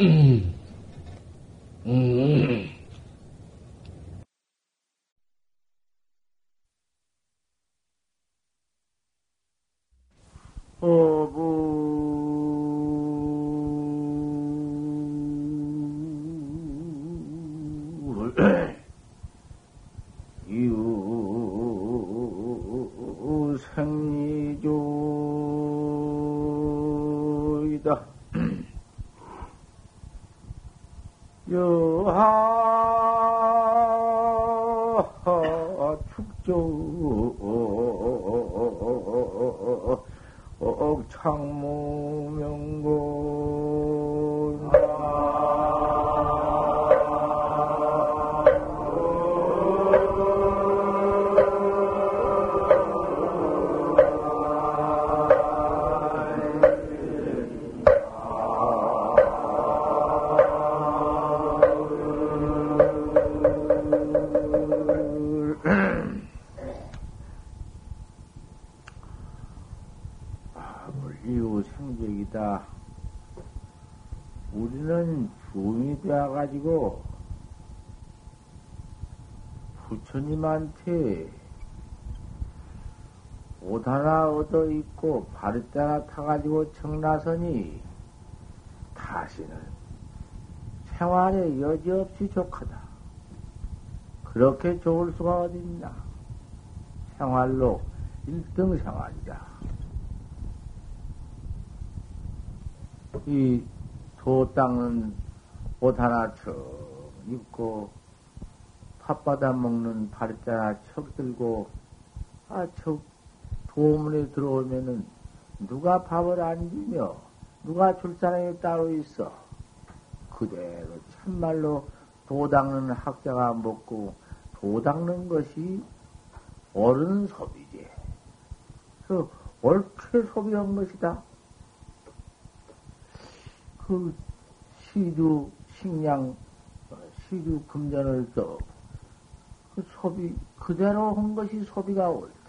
음. 하나 얻어 입고 바르 따라 타가지고 청나서니 다시는 생활에 여지없이 좋하다. 그렇게 좋을 수가 어딨나. 생활로 1등 생활이다. 이 도 땅은 옷 하나 쳐 입고 팥받아 먹는 발자 척 들고 아척 도문에 들어오면은 누가 밥을 안 주며 누가 줄 사람이 따로 있어 그대로 참말로 도 닦는 학자가 먹고 도 닦는 것이 옳은 소비지. 그 옳게 소비한 것이다. 그 시주 식량 시주 금전을 써그 소비, 그대로 한 것이 소비가 옳다.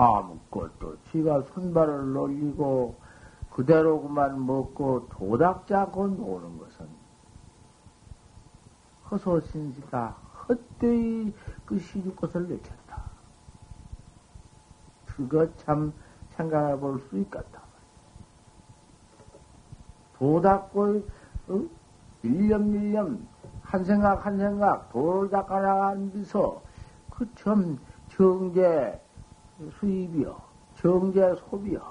아무것도 지가 손발을 놀리고 그대로 그만 먹고 도닥지 않고 노는 것은 허소신시다. 헛되이 그 시주 것을 느꼈다. 그거 참 생각해 볼 수 있겠다. 도닥고, 어? 밀렴밀렴 한 생각 한 생각 돌을 닦아나간 데서 그참 정제 수입이요. 정제 소비요.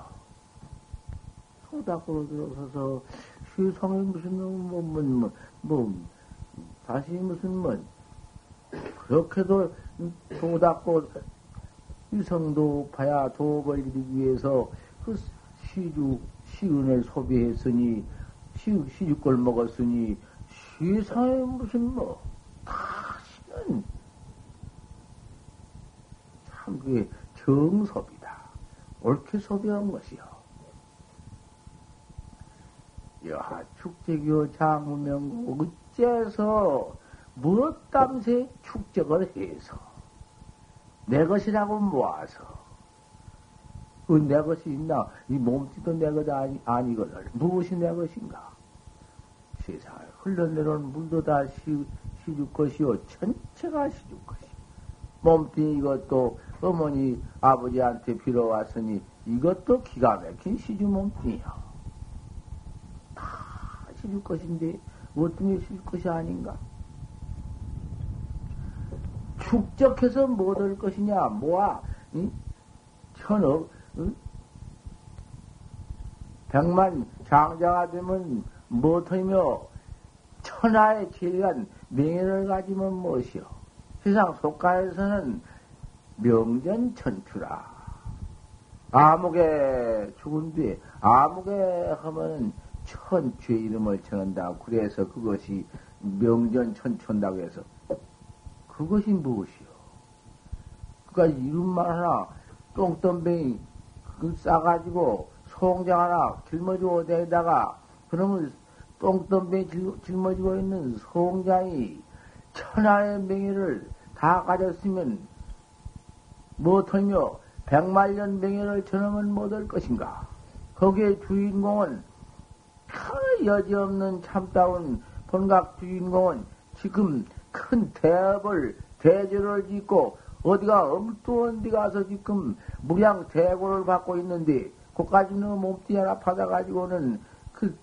소닦으로 들어서서 시성이 무슨 뭐, 뭐, 뭐, 뭐, 다시 무슨 뭐, 그렇게도 도닦고 유성도 봐야 도업을 이루기 위해서 그 시주, 시은을 소비했으니, 시, 시주걸 먹었으니, 세상에 무슨 뭐, 다시는 참 그게 정섭이다. 옳게 소비한 것이요. 여하 축제교 장무명고 어째서 무엇 땀새 축적을 해서 내 것이라고 모아서 그내 것이 있나 이 몸띠도 내 것 아니, 아니거늘 무엇이 내 것인가 세상을 흘러내려온 물도 다 시, 시줄 것이요. 전체가 시줄 것이. 몸뚱이 이것도 어머니 아버지한테 빌어왔으니 이것도 기가 막힌 시주 몸뚱이야. 다 시줄 것인데 어떤 게 시줄 것이 아닌가? 축적해서 뭐될 것이냐? 모아 응? 천억 응? 백만 장자가 되면 무엇이며 천하의 제일한 명예를 가지면 무엇이요? 세상 속가에서는 명전 천추라. 아무개 죽은 뒤에 아무개 하면은 천추의 이름을 전한다. 그래서 그것이 명전 천춘다고 해서 그것이 무엇이요? 그러니까 이름만 하나 똥덤뱅이 그 싸가지고 송장 하나 길머지고 대다가 그러면 똥덤에 짊어지고 있는 송장이 천하의 명예를 다 가졌으면 무엇하며 백만년 명예를 전하면 못할 것인가? 거기에 주인공은 그 여지없는 참다운 본각 주인공은 지금 큰 대업을 대죄를 짓고 어디가 엄두한 데 가서 지금 무량 대고를 받고 있는데 그까지는 몸뚱이 하나 받아가지고는 그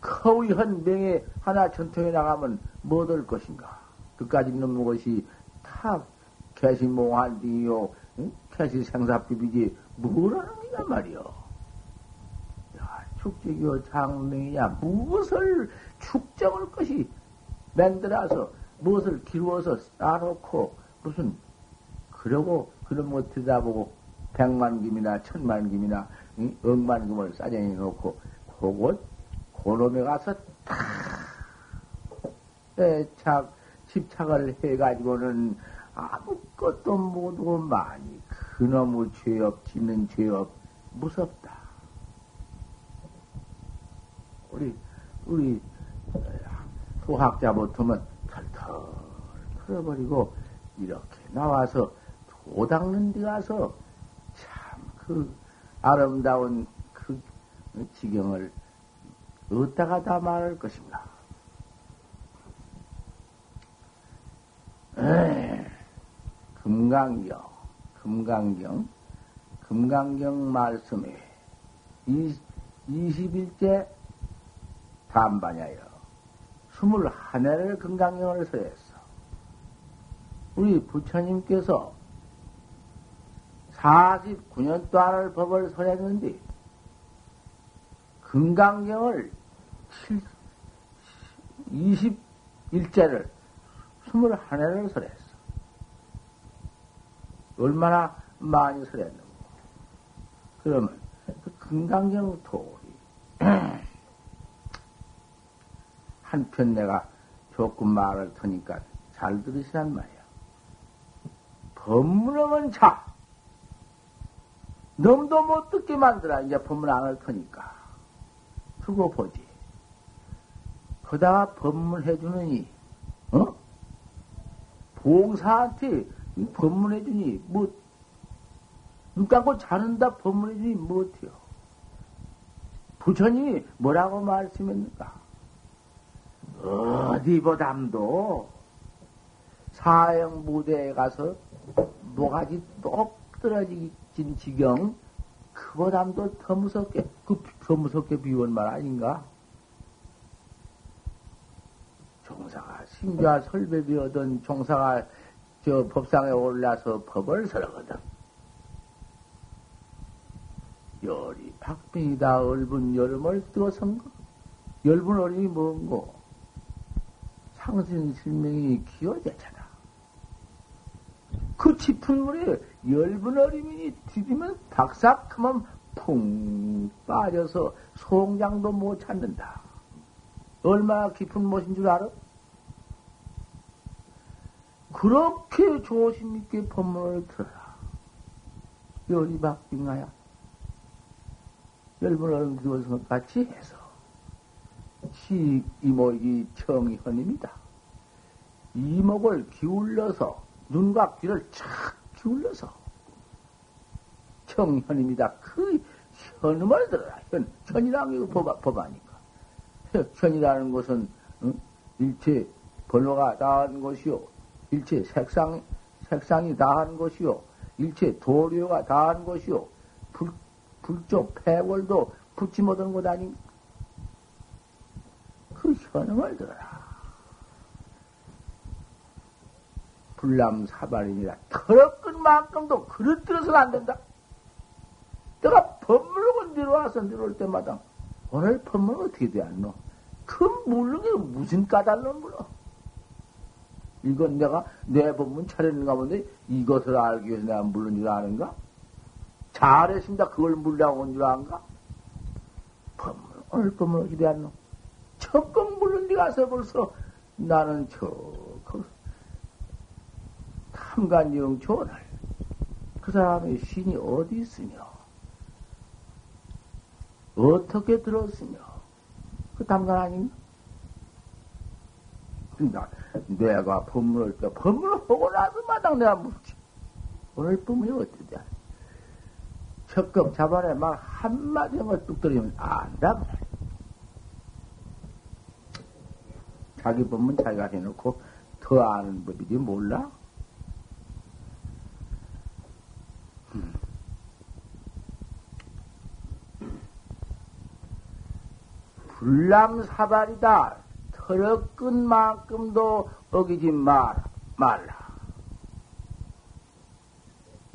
커위한 명예 하나 전통에 나가면 뭐될 것인가? 그까지 있는 것이 다 개시몽한 뒤요, 응? 개시생사비비지 뭐라는 게야 말이요. 야, 축적이요 장명이야 무엇을 축적할 것이 만들어서 무엇을 기루어서 쌓아놓고 무슨 그러고 그런 것 들여다보고 백만 김이나 천만 김이나 응? 억만 김을 싸정해 놓고 그것 고놈에 가서 탁 애착 집착을 해가지고는 아무 것도 못하고 많이 그놈의 죄업 짓는 죄업 무섭다. 우리 우리 소학자 못하면 털털 털어버리고 이렇게 나와서 도 닦는 데 가서 참 그 아름다운 그 지경을 어디다가 다 말할 것인가. 에이, 금강경, 금강경, 금강경 말씀에 20일째 담반야여 21회를 금강경을 서했어. 우리 부처님께서 49년 동안을 법을 설했는데, 금강경을 21제를 21회를 설했어. 얼마나 많이 설했는고. 그러면 그 금강경 도리 한편 내가 조금 말을 터니까 잘 들으시란 말이야. 법문은 자. 넘도 못 듣게 만들어. 이제 법문 안 할 테니까. 두고 보지. 그다가 법문 해주느니, 어? 봉사한테 법문해 주니, 뭐, 눈 감고 자는다 법문해 주니 못해요. 부처님이 뭐라고 말씀했는가? 어디보담도 사형 무대에 가서 뭐가지 똑 떨어진 지경, 그보담도 더 무섭게, 그 더 무섭게 비운 말 아닌가? 종사가 신좌 설배비하던 종사가 저 법상에 올라서 법을 설하거든. 열이 박빙이다 얼분 여름을 뜨어선 거. 열분 어림이 뭔고? 상신 실명이 기어제잖아. 그 짚은 물에 열분 어림이 디디면 박삭하면 풍 빠져서 송장도 못 찾는다. 얼마나 깊은 못인 줄 알아? 그렇게 조심 있게 법문을 들어라. 열이 박빙하야. 열분 어른 들어서 같이 해서 시 이목이 청현입니다. 이목을 기울여서 눈과 귀를 착 기울여서 청현입니다. 그 현음을 들어라. 현, 현이라는 게 법, 법하니까. 현이라는 것은 응? 일체 번호가 다한 것이요. 일체 색상, 색상이 다한 것이요. 일체 도료가 다한 것이요. 불, 불쪽 폐월도 붙지 못한 것 아닌가? 그 현음을 들어라. 불남 사발이니라. 더럽은 만큼도 그릇 들어서는 안 된다. 내가 법물을 내려와서 내려올 때마다 오늘 법문 어떻게 되었노? 그 물르게 무슨 까닭로 물어? 이건 내가 내 법문 차렸는가 본데 이것을 알기 위해서 내가 물른 줄 아는가? 잘했습니다. 그걸 물라고 온 줄 아는가? 법문, 오늘 법문 어떻게 되었노? 적금 물른 데 가서 벌써 나는 저, 그, 탐관영 조언을 그 사람의 신이 어디 있으며 어떻게 들었으며 그 담관 아닌가? 나, 내가 법문을 때 법문을 하고 나서 마당 내가 묻지. 오늘 법문이 어떻게 돼? 적금 잡아내 막 한마디 한걸 뚝 떨어지면 안다 자기 법문 자기가 해놓고 더 아는 법이지 몰라? 불남사발이다. 털어끈 만큼도 어기지 말 말라.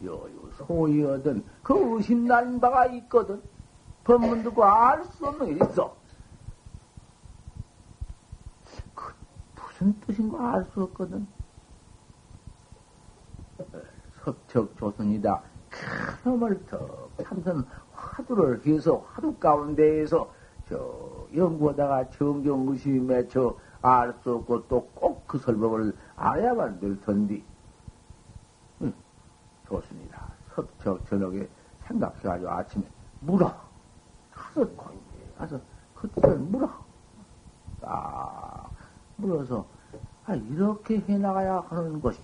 여유 소위 얻은 그 의심난 바가 있거든. 법문 듣고 알 수 없는 게 있어. 그 무슨 뜻인가 알 수 없거든. 섭척 조선이다. 큰 놈을 더 참선 화두를 해서 화두 가운데에서 저 연구하다가 정경 의심이 맺혀 알 수 없고 또 꼭 그 설법을 알아야만 될 텐데. 응, 좋습니다. 섭척 저녁에 생각해가지고 아침에 물어. 가서 거기 가서 그때 물어. 딱 물어서 아 이렇게 해나가야 하는 것이.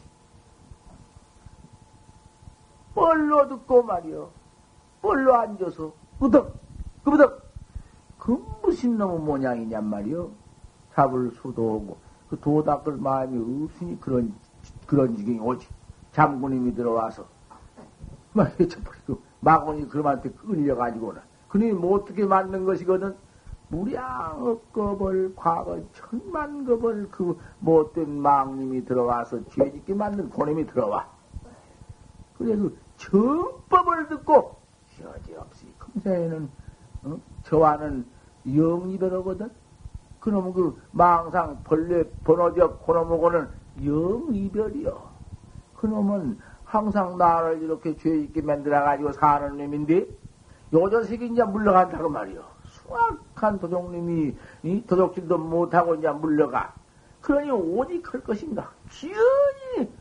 뻘로 듣고 말이여. 뻘로 앉아서 으덕, 그부덕. 그 무슨 놈의 모양이냔 말이여. 잡을 수도 오고, 그 도닦을 마음이 없으니 그런, 그런 지경이 오지. 장군님이 들어와서, 막 해쳐버리고, 마군이 그놈한테 끌려가지고는, 그놈이 뭐 어떻게 만든 것이거든? 무량억 겁을, 과거 천만 겁을 그 못된 망님이 들어와서 죄짓게 만든 고놈이 들어와. 그래서 정법을 듣고, 여지없이 금세에는, 어? 저와는 영이별하거든? 그놈은 그 망상 벌레 번호적 그놈하고는 영이별이요. 그놈은 항상 나를 이렇게 죄 있게 만들어 가지고 사는 놈인데, 요전식이 이제 물러간다고 말이요. 수악한 도둑님이, 이 도둑질도 못하고 이제 물러가. 그러니 오직 할 것인가? 기연히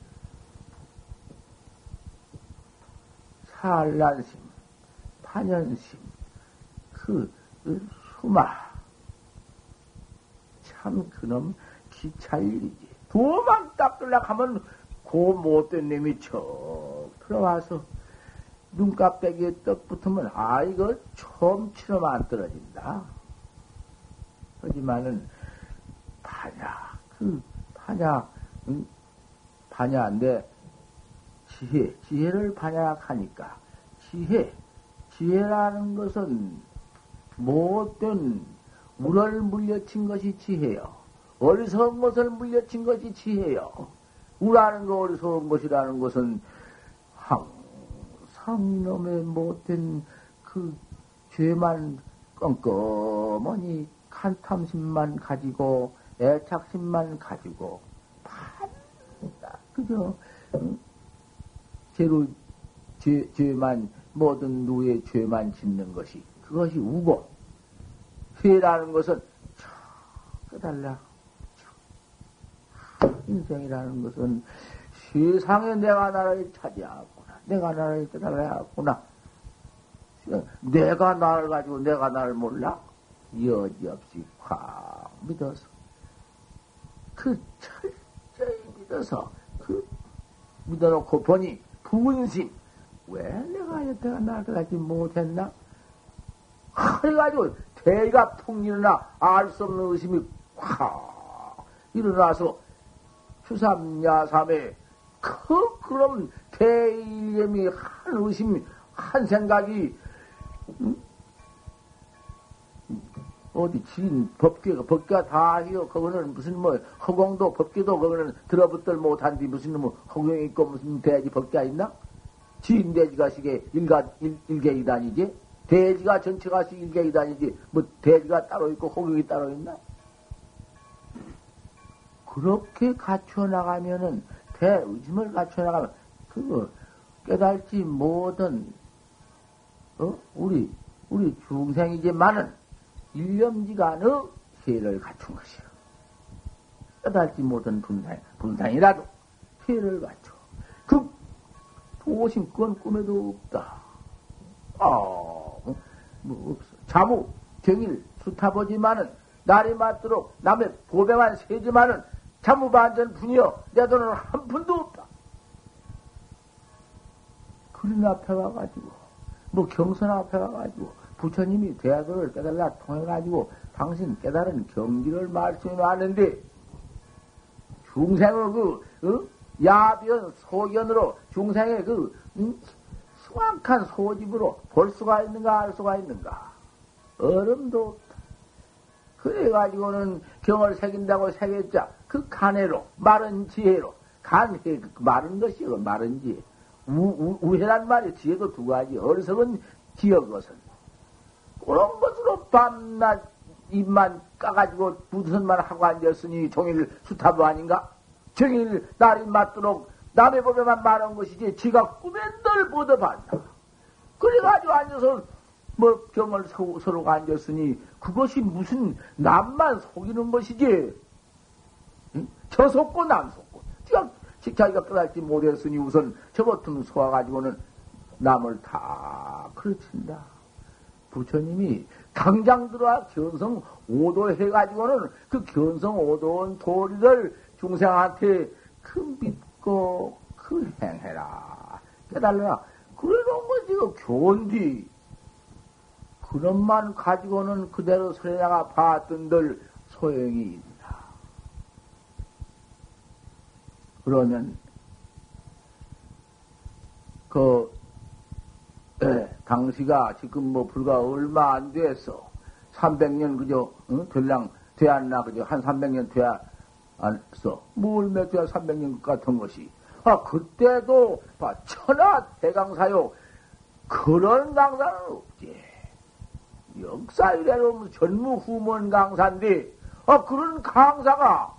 산란심, 그, 그 수마. 참 그놈 기찰 일이지. 도망 닦으려고 하면 고 못된 놈이 척 들어와서 눈깜빼기에 떡 붙으면 아 이거 처음처럼 안 떨어진다. 하지만은 파냐 그 파냐 응? 파냐인데 지혜 지혜를 반약하니까 지혜 지혜라는 것은 못된 우를 물려친 것이 지혜요. 어리석은 것을 물려친 것이 지혜요. 우라는 거 어리석은 것이라는 것은 항상 이놈의 못된 그 죄만 껌껌하니 칸탐심만 가지고 애착심만 가지고 판다 그저 죄로 죄, 죄만 모든 누의 죄만 짓는 것이 그것이 우고 죄라는 것은 깨달라. 인생이라는 것은 세상에 내가 나를 차지하구나. 내가 나를 깨달아야구나. 내가 나를 가지고 내가 나를 몰라? 여지없이 확 믿어서. 그 철저히 믿어서, 그 믿어놓고 보니 분심. 왜 내가 여태가 나를 가지 못했나? 그래가지고 대가 통 일어나 알 수 없는 의심이 확 일어나서 추삼야삼에 그 그럼 대일념이 한 의심 한 생각이 음? 어디 진 법계가 법계가 다 해요. 그거는 무슨 뭐 허공도 법계도 그거는 들어붙들 못한뒤 무슨 뭐 허공이 있고 무슨 대지 법계가 있나? 진 대지가 시계 일가 일, 일개이 다니지. 돼지가 전체가 일개이 다니지, 뭐, 돼지가 따로 있고, 호격이 따로 있나? 그렇게 갖춰 나가면은, 대의심을 갖춰 나가면, 그거, 깨달지 못한, 어? 우리, 우리 중생이지만은, 일념지간의 해를 갖춘 것이요. 깨달지 못한 분상, 분상이라도, 해를 갖춰. 그, 도심, 그건 꿈에도 없다. 아. 뭐 없어. 자무, 경일, 수타보지만은, 날이 맞도록 남의 보배만 세지만은, 자무반전 분이여, 내 돈은 한 푼도 없다. 그림 앞에 와가지고, 뭐 경선 앞에 와가지고, 부처님이 대학을 깨달라 통해가지고, 당신 깨달은 경지를 말씀해 놨는데, 중생의 그, 어? 야변, 소견으로 중생의 그, 음? 수확한 소집으로 볼 수가 있는가, 알 수가 있는가? 얼음도 없다. 그래가지고는 경을 새긴다고 새겼자, 그 간해로, 마른 지혜로, 간해, 그 마른 것이 그 마른 지혜. 우, 우, 우 해란 말이 지혜도 두 가지. 어리석은 지어 것은. 그런 것으로 밤낮 입만 까가지고 무슨 말 하고 앉았으니 종일 수탑도 아닌가? 종일 날이 맞도록 남의 법에만 말한 것이지 지가 꿈에 늘 보더봤나. 그래가지고 앉아서 뭐 경을 서, 서로가 앉았으니 그것이 무슨 남만 속이는 것이지. 응? 저 속고 남 속고. 지가 자기가 깨닫지 못했으니 우선 저 같은 소와가지고는 남을 다 그르친다. 부처님이 당장 들어와 견성 오도 해가지고는 그 견성 오도원 도리를 중생한테 그 믿고 그 행해라. 깨달라. 그래놓은 거지, 그 교훈디. 그런만 가지고는 그대로 소리나가 봤던들 소용이 있나. 그러면, 그, 예, 당시가 지금 뭐 불과 얼마 안 됐어. 300년 그저, 응? 될랑 돼안나 그저 한 300년 돼야 안써. 돼야 300년 같은 것이. 아, 그때도, 봐, 천하 대강사요. 그런 강사는 없지. 역사 이래로 전무후문 강사인데, 아, 그런 강사가,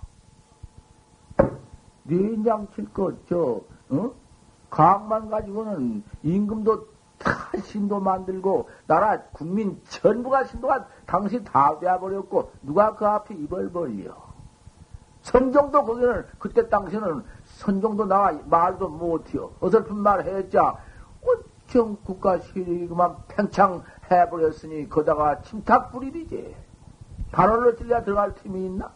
내장칠 것, 저, 어? 강만 가지고는 임금도 다 신도 만들고, 나라 국민 전부가 신도가 당시 다 되어버렸고, 누가 그 앞에 입을 벌려. 선종도 거기는, 그때 당시는 선종도 나와 말도 못해요. 어설픈 말 했자, 경 국가 시리 그만 팽창 해버렸으니 거다가 침탁 뿌리리지. 발언을 찔려 들어갈 틈이 있나?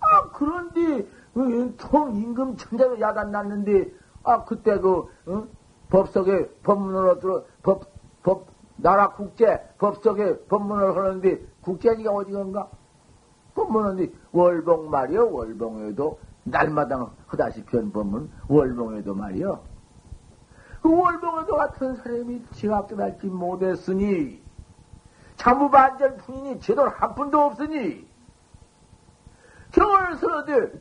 아, 그런데, 그, 통 임금 천자로 야단 났는데, 아, 그때 그, 어? 법석에 법문으로 들어, 법, 법, 나라 국제, 법석에 법문을 하는데, 국제니까 어디건가? 법문은 월봉 말이요, 월봉에도, 날마다 하다시피 한 법문, 월봉에도 말이요. 그 월봉에도 같은 사람이 지각 깨닫지 못했으니, 자무반전 풍인이 제대로 한 푼도 없으니, 경을 서되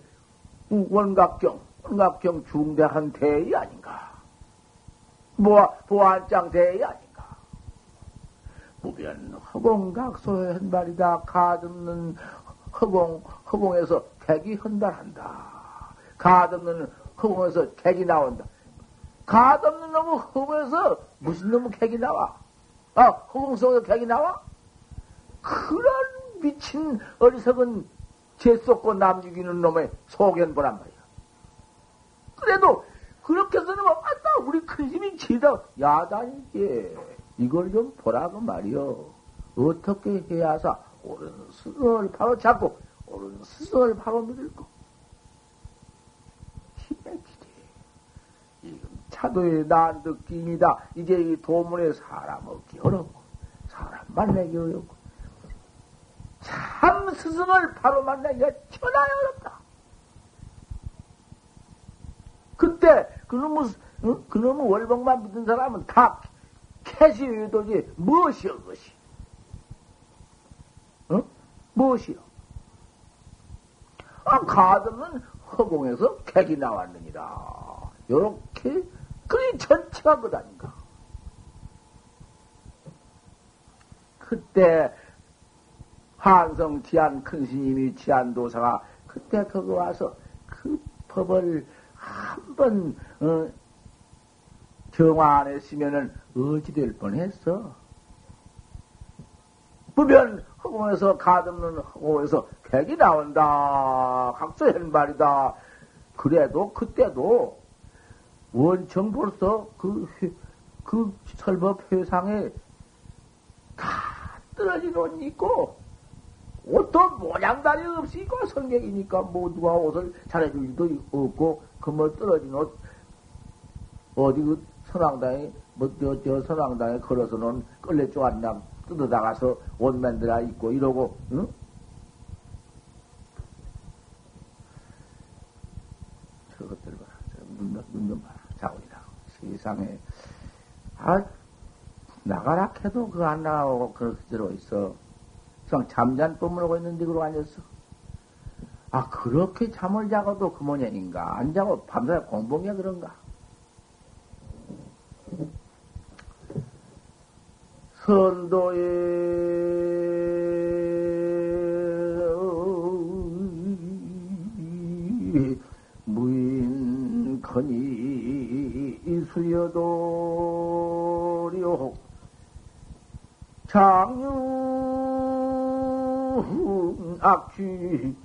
원각경, 원각경 중대한 대의 아닌가. 뭐, 보안장 대의 아닌가. 무변 허공각소의 한 말이다. 가듬는 허공, 허공에서 객이 헌달한다. 가듬는 허공에서 객이 나온다. 가듬는 놈의 허공에서 무슨 놈의 객이 나와? 아, 허공 속에서 객이 나와? 그런 미친 어리석은 재 쏟고 남 죽이는 놈의 소견보란 말이야. 그래도 그렇게 해서는 뭐, 아따, 우리 큰 힘이 지다. 야단이지. 이걸 좀 보라고 말이요. 어떻게 해야사 옳은 스승을 바로 잡고, 옳은 스승을 바로 믿을고. 힘맥히지. 지금 차도의 난득기입니다. 이제 이 도문에 사람 얻기 어렵고, 사람 만나기 어렵고, 참 스승을 바로 만나기가 천하에 어렵다. 그때 그놈의 어? 그놈의 월봉만 믿은 사람은 다 캐시 의도지 무엇이여 그것이? 어? 무엇이여? 아 가듬은 허공에서 객이 나왔느니라. 요렇게 그게 전체가 그 아닌가? 그때 한성 지한 큰 스님이 지한 도사가 그때 거기 와서 그 법을 한번 어, 정화 안 했으면은 어찌될 뻔했어. 부변 허공에서 가듬는 허공에서 객이 나온다. 각서한 말이다. 그래도 그때도 원청 벌써 그, 그 설법 회상에 다 떨어진 옷 입고 옷도 모양다리 없이 입고 성격이니까 뭐 누가 옷을 잘해줄 일도 없고 그 뭐 떨어진 옷 어디 그 선왕당에 뭐저 저 서랑당에 걸어서는 끌레 쪼안남 뜯어다가서 옷 만들어 입고 이러고 응? 저것들 봐. 눈, 눈좀 봐라. 자원이라 세상에. 아, 나가라 해도 그 안 나오고 그대로 있어. 그냥 잠잔 뿜으려고 있는데 그러고 앉았어. 아, 그렇게 잠을 자고도 그 모양인가? 안 자고 밤새 공범이야 그런가? 선도에. 무인 커니 수여도려 장유 악취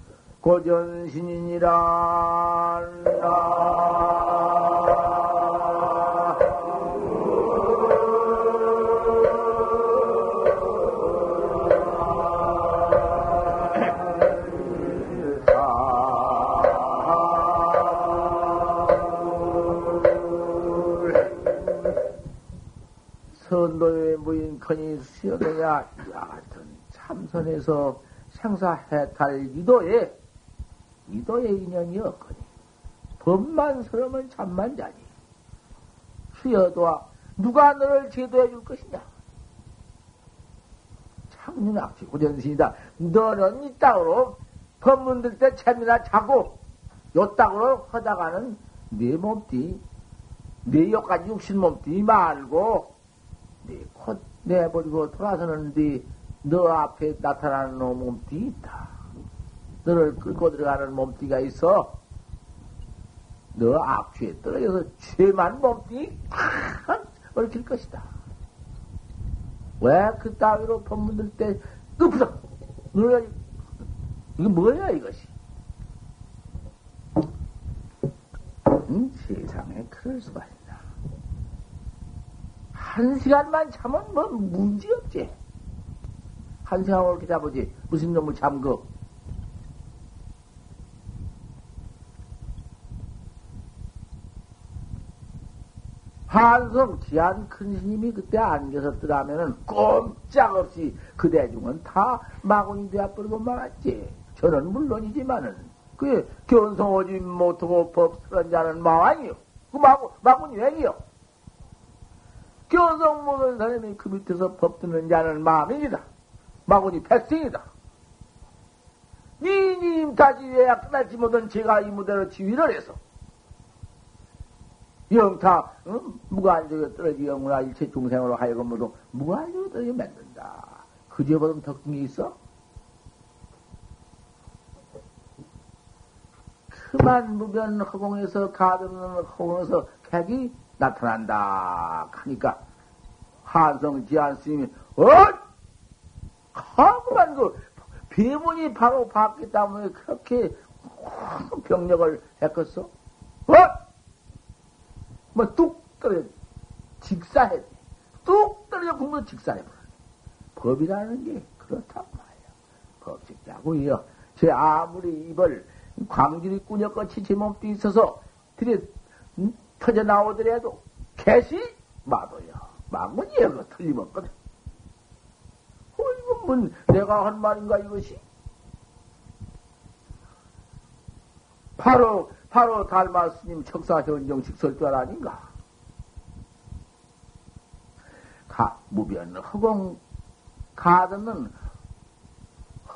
고전신이니 무인컨이 수여되냐 하여튼 참선에서 생사해탈 이도에 이도의 인연이 없거니 법만 서러면 잠만 자니 수여도와 누가 너를 제도해 줄 것이냐? 창륜악취 고전신이다. 너는 이 땅으로 법문 들때 잠이나 자고 요 땅으로 하다가는 네 몸띠 네 여기까지 육신 몸띠 말고 네 콧 내버리고 돌아서는데 너 앞에 나타나는 몸띠 있다. 너를 끌고 들어가는 몸띠가 있어. 너 악취에 떨어져서 죄만 몸띠 탁 얽힐 것이다. 왜 그 따위로 법문들 때 엎어서 너야 이게 뭐야 이것이? 음, 세상에 그럴 수가 있나? 한 시간만 자면 뭐 문제 없지. 한 시간을 이렇게 자보지 무슨 놈을 잠그? 한성 귀한 큰 스님이 그때 안계셨더라면은 꼼짝없이 그 대중은 다 마군이 되어버리고 말았지. 저는 물론이지만은 그게 견성하지 못하고 법스런 자는 마왕이요. 그 마군, 마군이 왜이요? 견성 못한 사람이 그 밑에서 법 듣는 자는 마음입니다. 마군이 백성이다. 니님 다지 왜야 끝날지 못한 제가 이 무대로 지휘를 해서 영타 응? 무관적에 떨어지 영문화 일체 중생으로 하여금 모두 무관적에 떨어지 만든다. 그제보다 게 있어? 그만 무변 허공에서 가득는 허공에서 객이 나타난다. 하니까 한성 지한 스님이 어? 하구만 그 비문이 바로 봤기 때문에 그렇게 병력을 했겠어? 어? 뭐, 뚝 떨어져, 직사해. 뚝 떨어져 국물 직사해버려. 법이라는 게 그렇단 말이야. 법칙자고요. 제 아무리 입을 광질이 꾸역같이 제 몸도 있어서 들여 음? 터져 나오더라도 개시 마도요. 망문이야, 그거 틀림없거든. 어, 이건 뭐 내가 한 말인가, 이것이? 바로 바로 달마 스님 척사 현정식 설절 아닌가? 가, 무변 허공, 가없는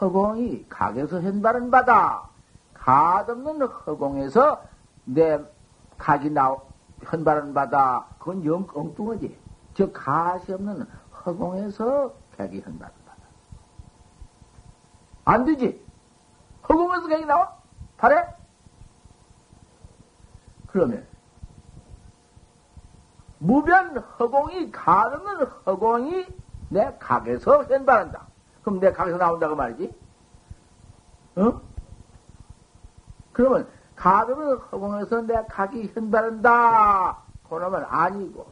허공이 각에서 현발은 바다. 가없는 허공에서 내 각이 나, 현발은 바다. 그건 영 엉뚱하지. 저 가시 없는 허공에서 각이 현발은 바다. 안 되지? 허공에서 각이 나와? 발에? 그러면 무변 허공이 가르는 허공이 내 각에서 현발한다. 그럼 내 각에서 나온다 그 말이지. 어? 그러면 가르는 허공에서 내 각이 현발한다. 그러면 아니고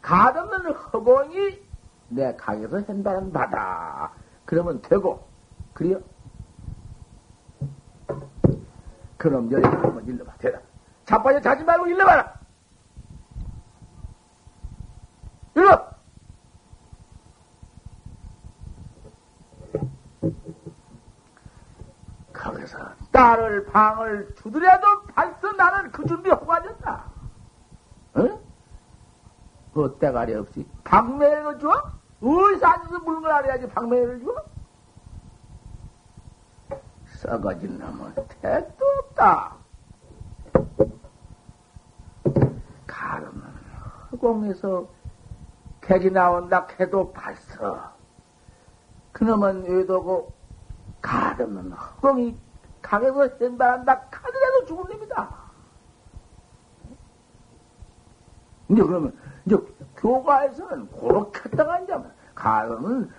가르는 허공이 내 각에서 현발한 바다. 그러면 되고 그래요? 그럼 여기 한번 일러봐. 대답. 자빠져 자지 말고 일러봐라. 일러! 거기서 딸을 방을 두드려도 벌써 나는 그 준비 허가졌다. 뭐 때가리 없이 박매를 줘? 어디서 앉아서 물건 알아야지 박매를 줘? 썩어진 놈은 택도 없다. 가르는 허공에서 객이 나온다 해도 봤어. 그놈은 외도고 가르는 허공이 강에서 현발한다 카드라도 죽을 놈이다. 이제 그러면 이제 교과에서는 그렇게 했다가 이제 가르는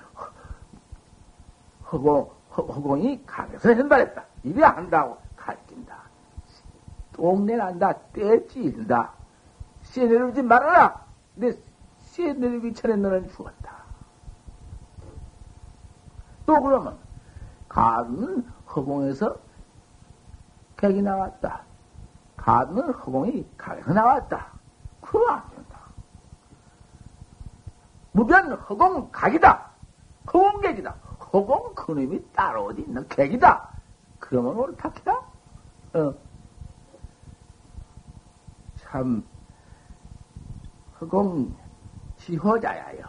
허공 허공이 강에서 현발했다. 이래야 한다고 가르친다. 똥내 난다, 떼찌인다. 씨 내리지 말아라! 근데 씨 내리기 전에 너는 죽었다. 또 그러면, 가는 허공에서 객이 나왔다. 가는 허공이 강에서 나왔다. 그거 안 된다. 무변 허공 각이다. 허공객이다. 허공 그놈이 따로 어디 있는 객이다. 그러면 옳다키다? 어. 참, 허공 지호자야요.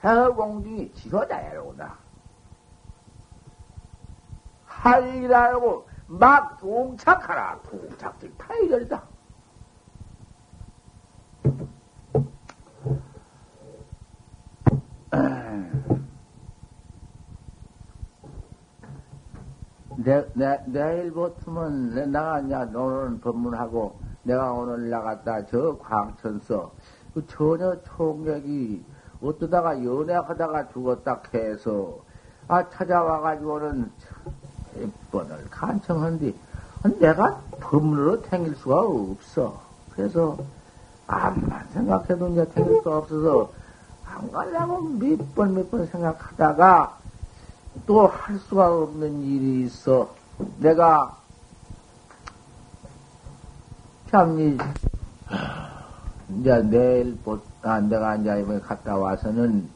태허공 중에 지호자야로구나. 할 일하고 막 동착하라. 동착질 타이절이다. 내, 내, 내일부터는 내 나가냐, 너는 법문하고, 내가 오늘 나갔다, 저 광천서, 그 전혀 총격이 어떠다가 연애하다가 죽었다 해서, 아, 찾아와가지고는 몇 번을 간청한뒤 내가 법문으로 탱길 수가 없어. 그래서, 암만 생각해도 이제 탱길 수 없어서, 안 가려고 몇 번 몇 번 생각하다가, 또 할 수가 없는 일이 있어. 내가 참, 이, 이제 내일, 아, 내가 이제 이번에 갔다 와서는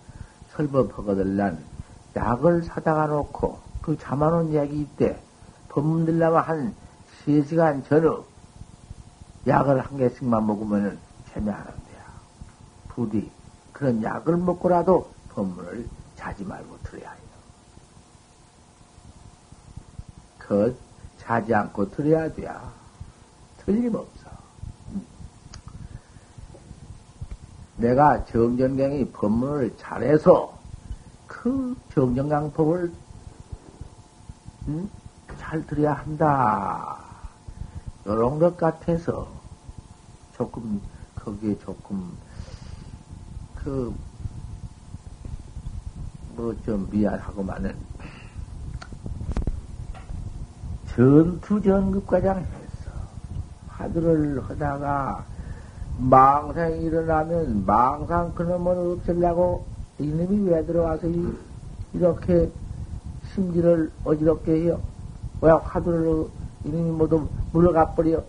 설법하거들 난 약을 사다가 놓고 그 잠안온 약이 있대. 법문 들려면 한 3시간 전후 약을 한 개씩만 먹으면은 재미하는 데야. 부디 그런 약을 먹고라도 법문을 자지 말고 들어야 해. 그 자지 않고 들어야 돼야. 틀림없어. 내가 정전경이 법문을 잘해서 그 정전강법을 음? 잘 들어야 한다. 이런 것 같아서 조금 거기에 조금 그 뭐 좀 미안하고만은 전투 전급과장 했어. 화두를 하다가 망상이 일어나면 망상 그놈을 없애려고 이놈이 왜 들어와서 이, 이렇게 심지를 어지럽게 해요? 왜 화두를 이놈이 모두 물러가 버려?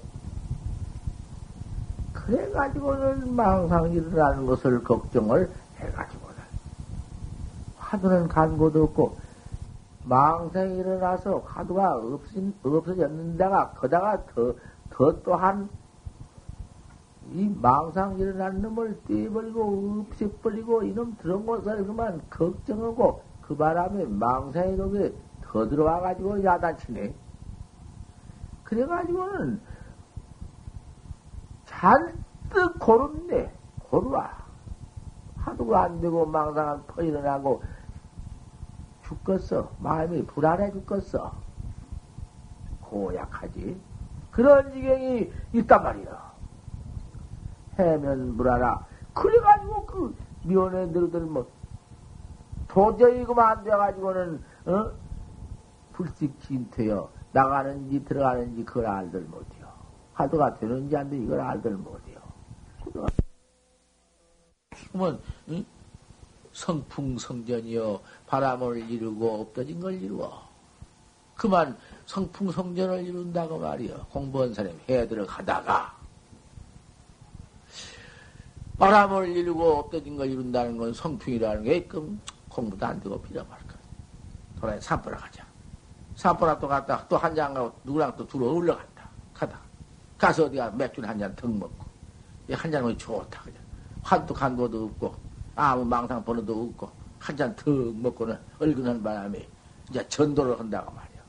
그래가지고는 망상 일어나는 것을 걱정을 해가지고는 화두는 간 곳도 없고 망생이 일어나서 화두가 없인, 없어졌는데가, 거다가 더, 더 또한, 이 망상 일어난 놈을 떼버리고, 없애버리고, 이놈 들은 곳을 그만 걱정하고, 그 바람에 망상이 거기에 더 들어와가지고 야단치네. 그래가지고는, 잔뜩 고른데, 고르와. 하도가 안 되고, 망상은 퍼 일어나고, 죽겠어. 마음이 불안해 죽겠어. 고약하지. 그런 지경이 있단 말이야. 해면 불안하. 그래가지고 그 면회들들 뭐 도저히 그만 안 돼가지고는 어? 불식 진퇴여 나가는지 들어가는지 그걸 알들 못해요. 화두가 되는지 안 되는지 이걸 알들 못해요. 그러면 응? 성풍성전이여 바람을 이루고 없어진 걸 이루어. 그만 성풍성전을 이룬다고 말이여. 공부한 사람이 해 들어가다가 바람을 이루고 없어진 걸 이룬다는 건 성풍이라는 게 그럼 공부도 안 되고 빌어말까. 돌아야 산보라 가자. 산보라 또 갔다 또 한 잔 가고 누구랑 또 들어 올라간다. 가다. 가서 어디가 맥주 한잔 턱 먹고 한 잔은 좋다 그냥. 한두 간도도 없고, 아무 망상 번호도 없고, 한 잔 턱 먹고는 얼근한 바람에 이제 전도를 한다고 말이야.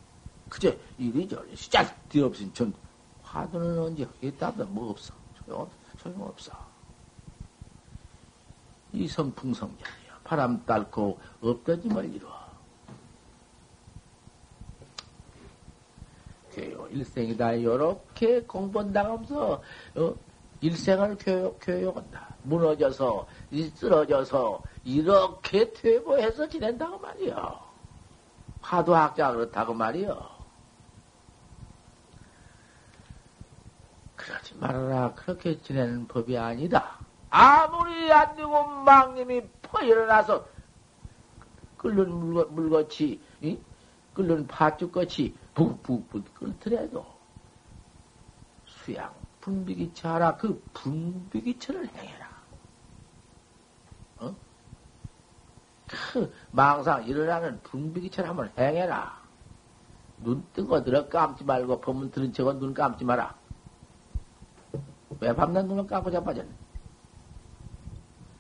그저 이리저리 시작 뒤 없인 전, 화두는 언제 하겠다도 뭐 없어. 소용, 소용없어. 이 성풍성장이야. 바람 딸고 없더짐을 이루어. 교육 일생이다. 요렇게 공부한다면서 어? 일생을 교육, 교육한다. 무너져서, 쓰러져서, 이렇게 퇴보해서 지낸다고 말이요. 화두학자 그렇다고 말이요. 그러지 말아라. 그렇게 지내는 법이 아니다. 아무리 안 되고 망님이 퍼 일어나서 끓는 물거, 물같이, 이? 끓는 팥죽같이 푹푹푹 끓더라도 수양 분비기차라 그 분비기차를 행해라. 어? 그 망상 일어나는 분비기차를 한번 행해라. 눈 뜨고 들어 감지 말고 법문 들은 척은 눈 감지 마라. 왜 밤낮 눈을 감고 자빠졌네.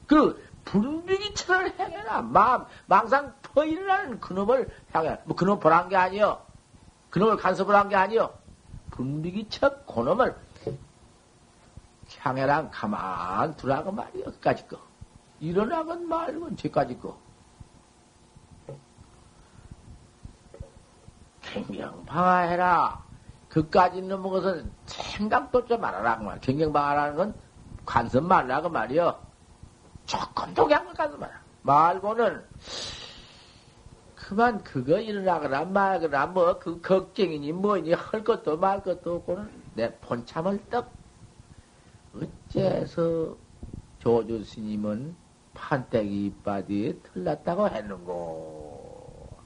그 분비기처를 행해라. 마음, 망상 퍼일어나는 그놈을 향해. 뭐 그놈 보란 게 아니여. 그놈을 간섭을 한 게 아니여. 분비기처 그놈을 향해랑 가만 두라고 말이여. 그까지 거. 일어나건 말건 제까지 거. 경경 방화해라. 그까지 넘은 것은 생각도 좀 말아라. 경경 방화라는 건 간섭 말라고 말이여. 조금 동양을 가서 말아. 말고는 그만 그거 일어나거나 말거나 뭐 그 걱정이니 뭐니 할 것도 말 것도 없고는 내 본참을 떡. 어째서 조주 스님은 판때기 이빠디에 틀렸다고 했는고?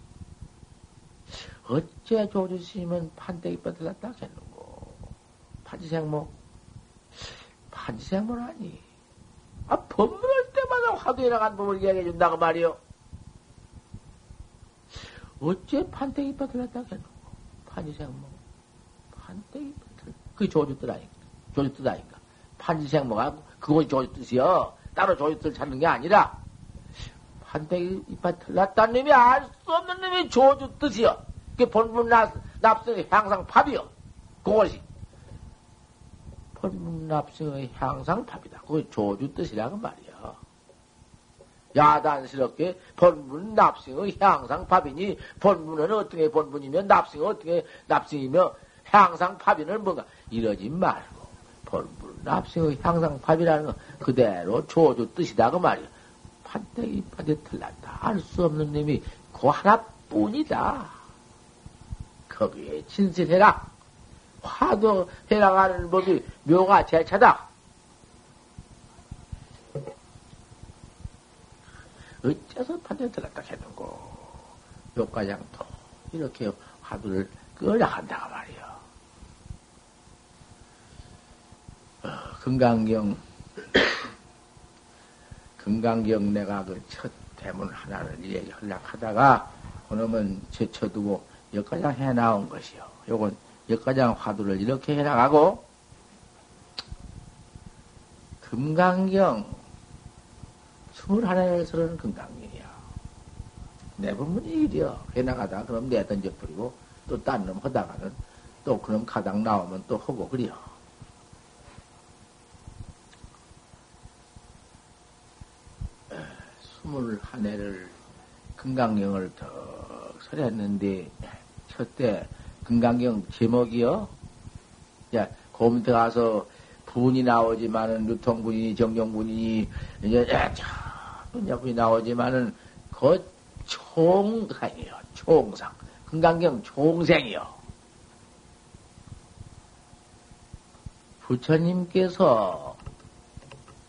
어째 조주 스님은 판때기 이빠디 틀렸다고 했는고? 판지생모? 판지생모는 아니? 아 법문할 때마다 화두에 나간 법을 이야기해 준다고 말이요. 어째 판때기 빠들었다고 해놓고 판지생모 판때기 빠들 그게 조주뜻 아닌가 조주뜻 아닌가 판지생모가 그거 조주뜻이요. 따로 조주뜻을 찾는 게 아니라 판때기 이빨 틀렸다는 놈이 알 수 없는 놈이 조주뜻이요. 그게 본문 납승의 향상 밥이요. 그것이 본문납승의 향상팝이다. 그게 조주 뜻이라고 말이야. 야단스럽게 본문 납승의 향상팝이니 본문은 어떻게 본문이며 납승은 어떻게 납승이며 향상팝이는 뭔가 이러지 말고 본문 납승의 향상팝이라는 건 그대로 조주 뜻이다 그 말이야. 판때기 판때 틀렸다. 알 수 없는 놈이 그 하나뿐이다. 거기에 진실해라. 화도 해나가는 법이 묘가 제차다. 어째서 판에 들었다 했는고. 욕과장도 이렇게 화두를 끌어 간다고 말이요. 어, 금강경, 금강경 내가 그 첫 대문 하나를 얘기하려고 하다가, 그놈은 제쳐두고 여기까지 해나온 것이요. 요건 역가장 화두를 이렇게 해 나가고, 금강경, 스물 하나를 서는 금강경이야. 내부분이 일이야. 해 나가다 그럼 내 던져버리고, 또 딴 놈 하다가는 또 그럼 가닥 나오면 또 하고 그래요. 스물 한 해를 금강경을 더 설했는데, 첫 때 금강경 제목이요. 야, 그 밑에 가서 분이 나오지만은 유통분이 정정분이 이제 분야분이 나오지만은 그 총상이요. 총상. 금강경 총생이요. 부처님께서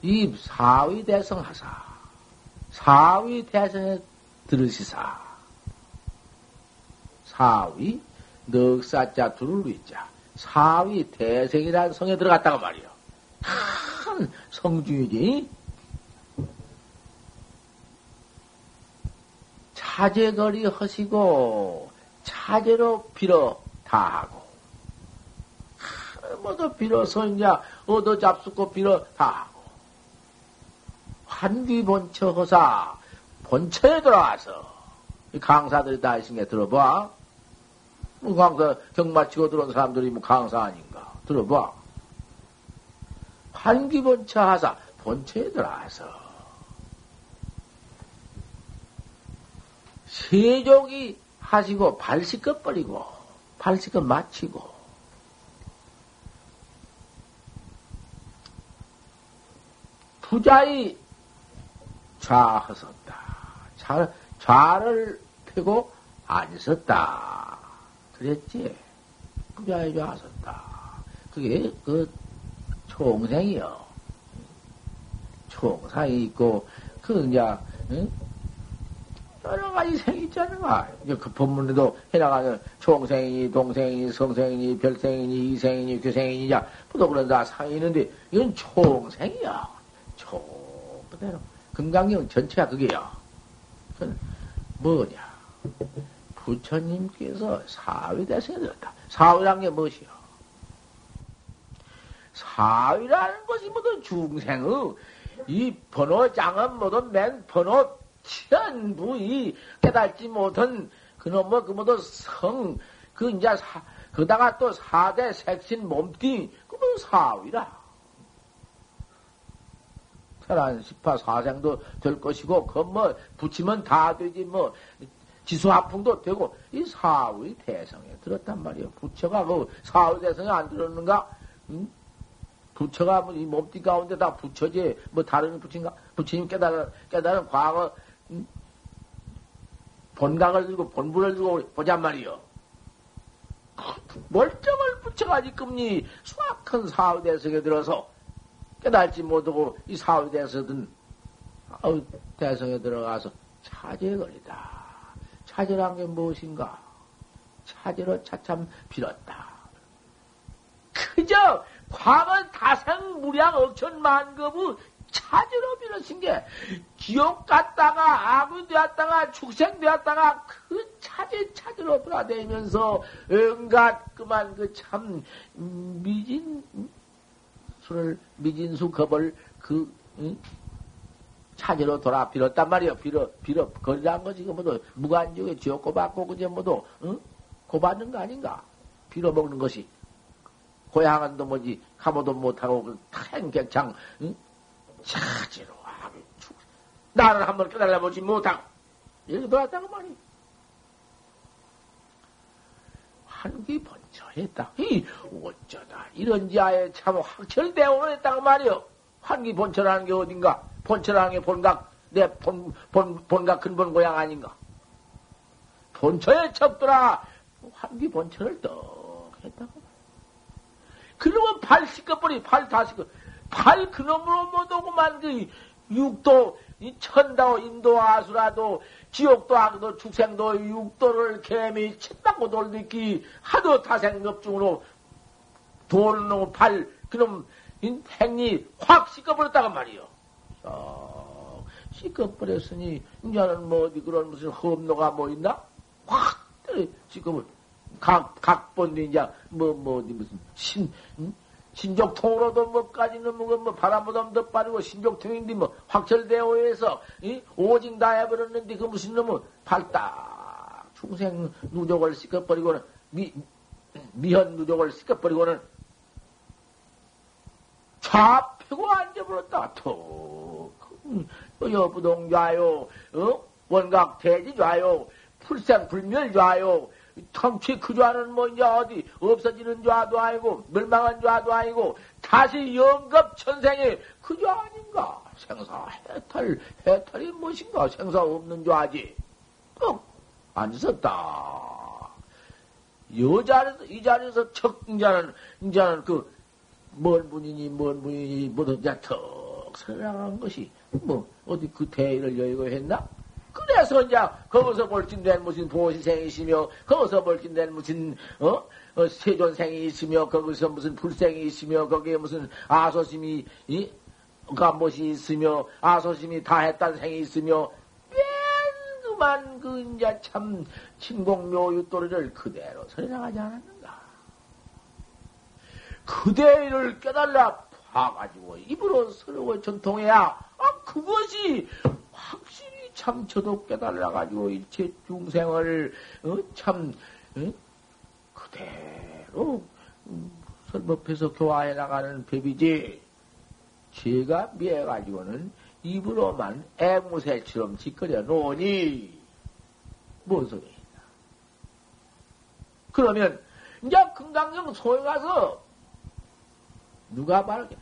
이 사위 대성 하사 사위 대성에 들으시사 사위 넉사자 둘을 위자 사위 대생이라는 성에 들어갔다가 말이요. 큰 성주이지. 차제거리 하시고 차제로 빌어 다 하고 뭐도 빌어서 이제 얻어 잡수고 빌어 다 하고 환기 본처 허사 본처에 들어와서 강사들이 다 있으니까 들어봐. 뭐 강사 경 마치고 들어온 사람들이 뭐 강사 아닌가 들어봐. 환기 본처 하사 본처에 들어와서 세족이 하시고 발 씻어 버리고 발 씻어 마치고 부자의 좌허섰다. 좌, 좌를 펴고 앉았다. 그랬지. 부자의 좌섰다. 그게 그 총생이요. 총상이 있고 그 이제 응? 여러 가지 생이 있잖아. 그 법문에도 해나가는 총생이니, 동생이니, 성생이니, 별생이니, 이생이니, 교생이니냐, 또 그런 다 상이 있는데, 이건 총생이야. 총, 그대로. 금강경 전체가 그게야. 그건 뭐냐. 부처님께서 사위대성에 들었다. 사위란 게 무엇이요? 사위라는 것이 모두 중생의 이 번호장은 모두 맨 번호 전부 이 깨닫지 못한 그놈의 그 모두 성, 그 이제 사, 그다가 또 사대 색신 몸띠, 그모 사위라. 태란 십파 사생도 될 것이고, 그 뭐, 붙이면 다 되지, 뭐, 지수화풍도 되고, 이 사위 대성에 들었단 말이에요. 부처가 그 사위 대성에 안 들었는가? 응? 부처가 뭐이 몸띠 가운데 다 부처지, 뭐 다른 부처인가? 부처님 깨달은, 깨달은 과거, 응? 본각을 들고, 본부를 들고 보잔 말이요. 멀쩡을 붙여가지금니 수확한 사위 대성에 들어서, 깨달지 못하고 이 대해서든 대성에 들어가서 차제에 걸리다. 차제란 게 무엇인가? 차제로 차참 빌었다. 그저 과거 다생 무량 억천 만급의 차제로 빌어신 게 지옥 갔다가 악이 되었다가 축생 되었다가 그 차제 차제로 돌아다니면서 온갖 그만 그 참 미진 술을 미진수 겁을 그 응? 차지로 돌아 빌었단 말이요. 빌어 빌어 거리란 거지. 그 뭐도 무관중에 지옥고 받고 그제 뭐도 응? 고받는 거 아닌가? 빌어 먹는 것이 고향은도 뭐지 가보도 못하고 그 행객창 응? 차지로 하고 나를 한번 깨달아 보지 못하고 이렇게 돌았다고 말이. 한기 번처했다. 이 어쩌다 이런 지하에 참 확철대오를 했다고 말이요. 한기 본처라는 게 어딘가? 본처라는 게 본각 내 본, 본, 본각 근본 고향 아닌가? 본처에 첩더라 한기 본처를 떡 했다고. 그러면 발 시꺼버리 발다 시꺼 발 그놈으로 못 오고만 그 육도 이 천다오 인도 아수라도 지옥도 악도 축생도 육도를 개미 쳇다고 돌리기 하도 타생급중으로 돌로 발 그놈 행이 확 씻어버렸다고 말이요. 어, 씻어버렸으니 이제는 뭐 어디 그런 무슨 험노가 뭐 있나? 확 씻어버 각 각본도 이제 뭐뭐 어디 무슨 신 응? 신족통으로도 뭐까지는 뭐, 뭐 바람보다 더 빠르고 신족통인데 뭐 확철대오에서 이 오직 다 해버렸는데 그 무슨 놈은 발딱 중생 누족을 시켜버리고는 미, 미현 누족을 시켜버리고는 좌표고 앉아버렸다. 톡. 여부동 좌요, 어? 원각 대지 좌요, 풀생 불멸 좌요, 텅치 그 좌는 뭐 이제 어디 없어지는 좌도 아니고 멸망한 좌도 아니고 다시 영급 천생의 그좌 아닌가? 생사 해탈 해탈이 무엇인가? 생사 없는 좌지. 또 앉았다. 이 자리에서 이 자리에서 척 이제는 이제는 그먼 분이니 먼 분이니 모두 이제 턱 살아간 것이 뭐 어디 그 대의를 여의고 했나? 그래서 이제 거기서 벌진된 무슨 보시생이 있으며 거기서 벌진된 무슨 어? 어 세존생이 있으며 거기서 무슨 불생이 있으며 거기에 무슨 아소심이 이 감못이 있으며 아소심이 다 했단 생이 있으며 맨그만 그 이제 참 친공묘유도리를 그대로 설명하지 않았는가? 그대를 깨달라 봐가지고 입으로 서로 전통해야 아, 그것이 확실히 참 저도 깨달아가지고 일체 중생을, 어, 참, 어? 그대로, 음, 설법해서 교화해 나가는 법이지. 제가 미해가지고는 입으로만 애무새처럼 짓거려 놓으니, 뭔 소리야. 그러면, 이제 금강경 소에 가서, 누가 말게,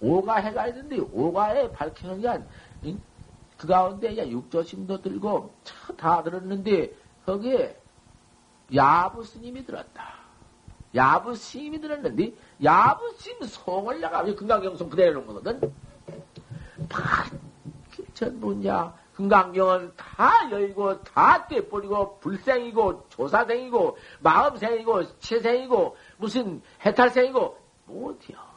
오가해가 있는데, 오가에 밝히는 게, 아니, 그 가운데 이제 육조심도 들고, 다 들었는데, 거기에 야부 스님이 들었다. 야부 스님이 들었는데, 야부 스님 송을 내가 금강경송 그대로 놓은 거거든. 이제 금강경은 다 여의고 다 떼버리고 불생이고 조사생이고 마음생이고 체생이고 무슨 해탈생이고 못이요.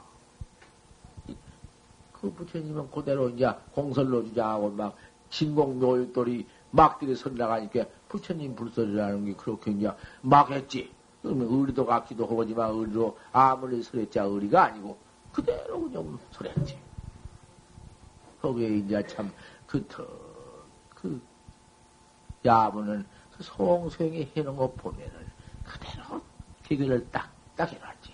그 부처님은 그대로 이제 공설로 주자하고 막 진공묘일돌이 막들이 선 나가니까 부처님 불설이라는 게 그렇게 이제 막 했지. 그러면 의리도 같기도 하지만 의리로 아무리 설했자 의리가 아니고 그대로 그냥 설했지. 거기에 이제 참, 그, 터, 그, 야부는 그 송소영이 해놓은 거 보면은 그대로 기결을 딱, 딱 해놨지.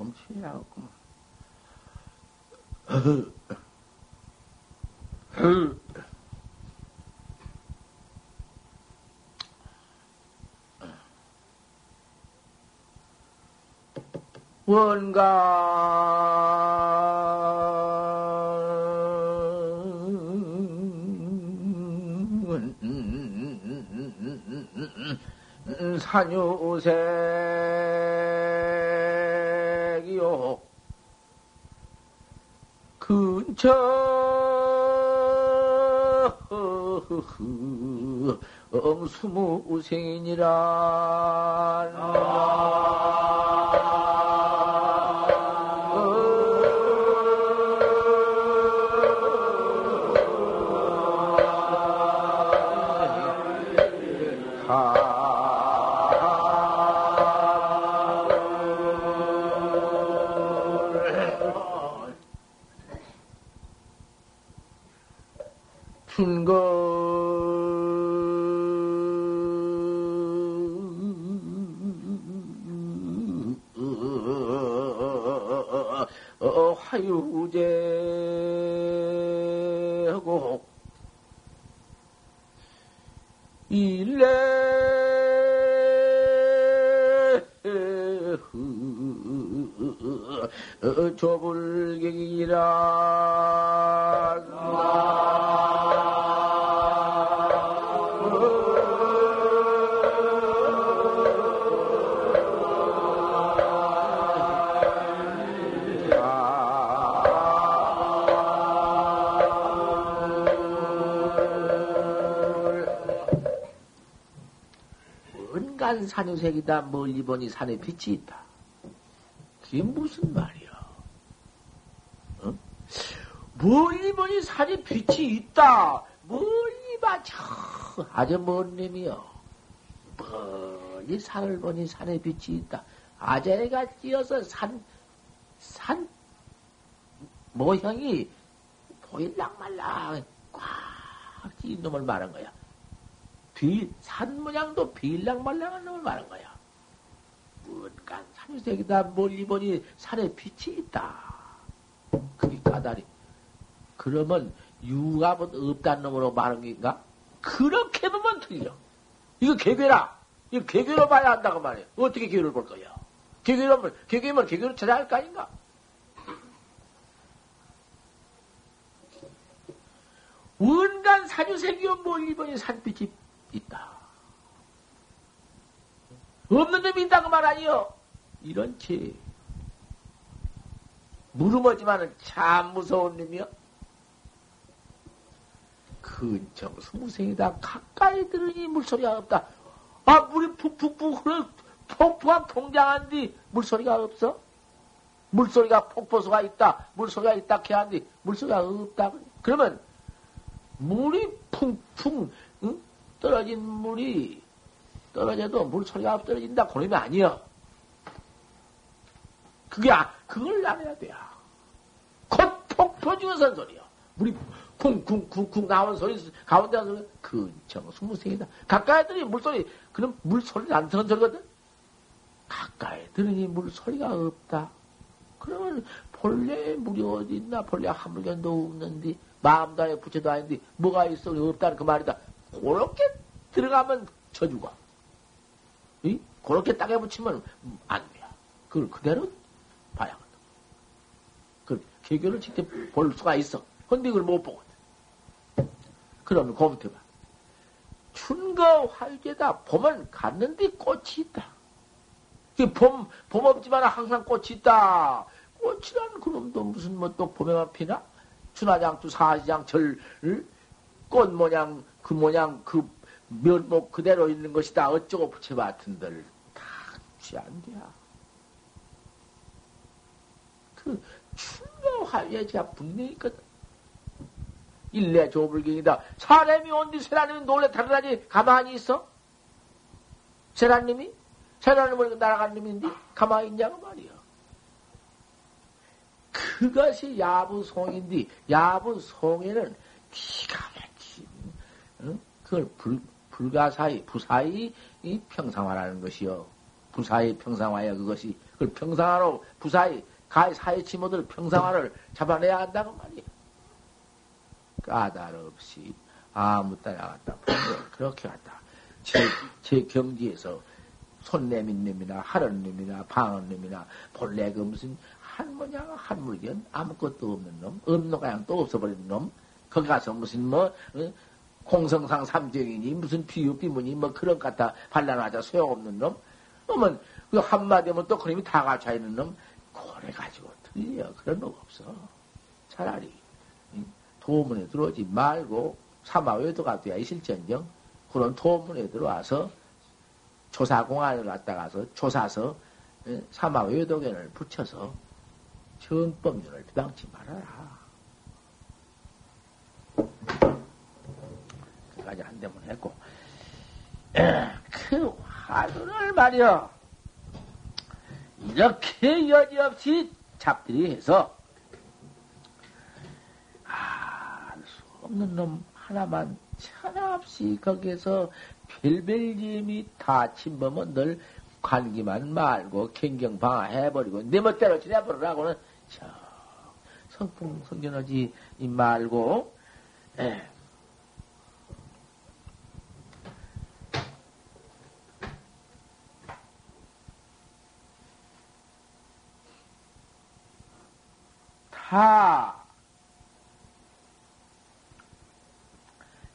조금 취해갖고. 원가 산유색 이요. 근처 엄수무생이니라 일레. 조불경이라 산유색이다. 멀리 보니 산에 빛이 있다. 그게 무슨 말이야? 어? 멀리 보니 산에 빛이 있다. 멀리 봐, 저, 아주 먼 놈이요. 멀리 산을 보니 산에 빛이 있다. 아재가 띄어서 산, 산 모형이 보일랑 말랑 꽉 찌인 놈을 말한 거야. 비, 산 모양도 빌랑말랑한 놈을 말한 거야. 뭔가 산유색이다 멀리 보니 산에 빛이 있다. 그게 까다리. 그러면 유감은 없다는 놈으로 말한 게인가? 그렇게 보면 틀려. 이거 개괴라. 이거 개괴로 봐야 한다고 말해. 어떻게 개괴를 볼 거야? 개괴로면, 개괴면 개괴로 찾아야 할 거 아닌가? 원간 산유색이요 멀리 보니 산빛이 있다. 없는 놈이 있다고 말 아니요. 이런 채. 물음하지만은 참 무서운 놈이요. 근청 스무생이다. 가까이 들으니 물소리가 없다. 아, 물이 푹푹푹 흐르, 폭포가 통장한 뒤 물소리가 없어? 물소리가 폭포수가 있다. 물소리가 있다. 걔한뒤 물소리가 없다. 그러면 물이 응? 떨어진 물이 떨어져도 물 소리가 떨어진다. 그놈이 아니여. 그게, 아, 그걸 알아야 돼요. 곧 폭포 중에선 소리요. 물이 쿵쿵쿵쿵 나오는 소리, 가운데 하는 소리, 근청 스무생이다. 가까이 들으니 물소리, 그럼 물소리 안 듣는 소리거든? 가까이 들으니 물소리가 없다. 그러면 본래 물이 어디 있나? 본래 한물견도 없는데, 마음도 아니고 부채도 아닌데, 뭐가 있어? 없다는 그 말이다. 그렇게 들어가면 져주고. 이? 그렇게 땅에 붙이면 안 돼. 그걸 그대로 봐야 하거든. 그 개교를 직접 볼 수가 있어. 근데 그걸 못 보거든. 그러면 검토해봐. 춘거 활제다. 봄은 갔는데 꽃이 있다. 봄, 봄 없지만 항상 꽃이 있다. 꽃이란 그놈도 무슨 뭐 또 봄에만 피나? 춘화장투 사시장 절, 꽃 모양, 그 모양, 그 면목 그대로 있는 것이다. 어쩌고 붙여봤은들 다 취한대야. 그 춘거 활제가 분명히 있거든. 일내 조불경이다. 사람이 온뒤 세라님이 놀래 다르다니 가만히 있어? 세라님이? 세라님을 날아간 놈인데 가만히 있냐고 말이야. 그것이 야부송인데 야부송에는 기가? 그걸 불, 불가사의 부사의 평상화라는 것이요. 부사의 평상화야 그것이 그걸 평상화로 부사의 가의 사의 치모들 평상화를 잡아내야 한다고 말이야. 까다롭이 아무 따라 갔다 그렇게 갔다. 제, 제 경지에서 손내민 놈이나 하는 놈이나 방은 놈이나 본래 그 무슨 한 물견 아무것도 없는 놈 없는 가양 또 없어버린 놈 거기 가서 무슨 뭐 어? 공성상 삼정이니 무슨 비유 비문이 뭐 그런 갖다 반란하자 소용없는 놈? 그러면 그 한마디면 또 그놈이 다 갖춰 있는 놈? 그래 가지고 틀려 그런 놈 없어. 차라리 도문에 들어오지 말고 사마외도가 돼야 있을전정. 그런 도문에 들어와서 조사공안을 갖다 가서 조사서 예, 사마외도견을 붙여서 정법률을 비방치 말아라. 그까지 한 대문 했고 그 화두를 말이여 이렇게 여지없이 잡들이 해서 없는 놈 하나만 천없이 거기에서 별별 짐이 다 침범은 늘 관기만 말고 경경 방해해버리고 내 멋대로 지내버리라고는 저 성풍 성전하지 말고 에. 다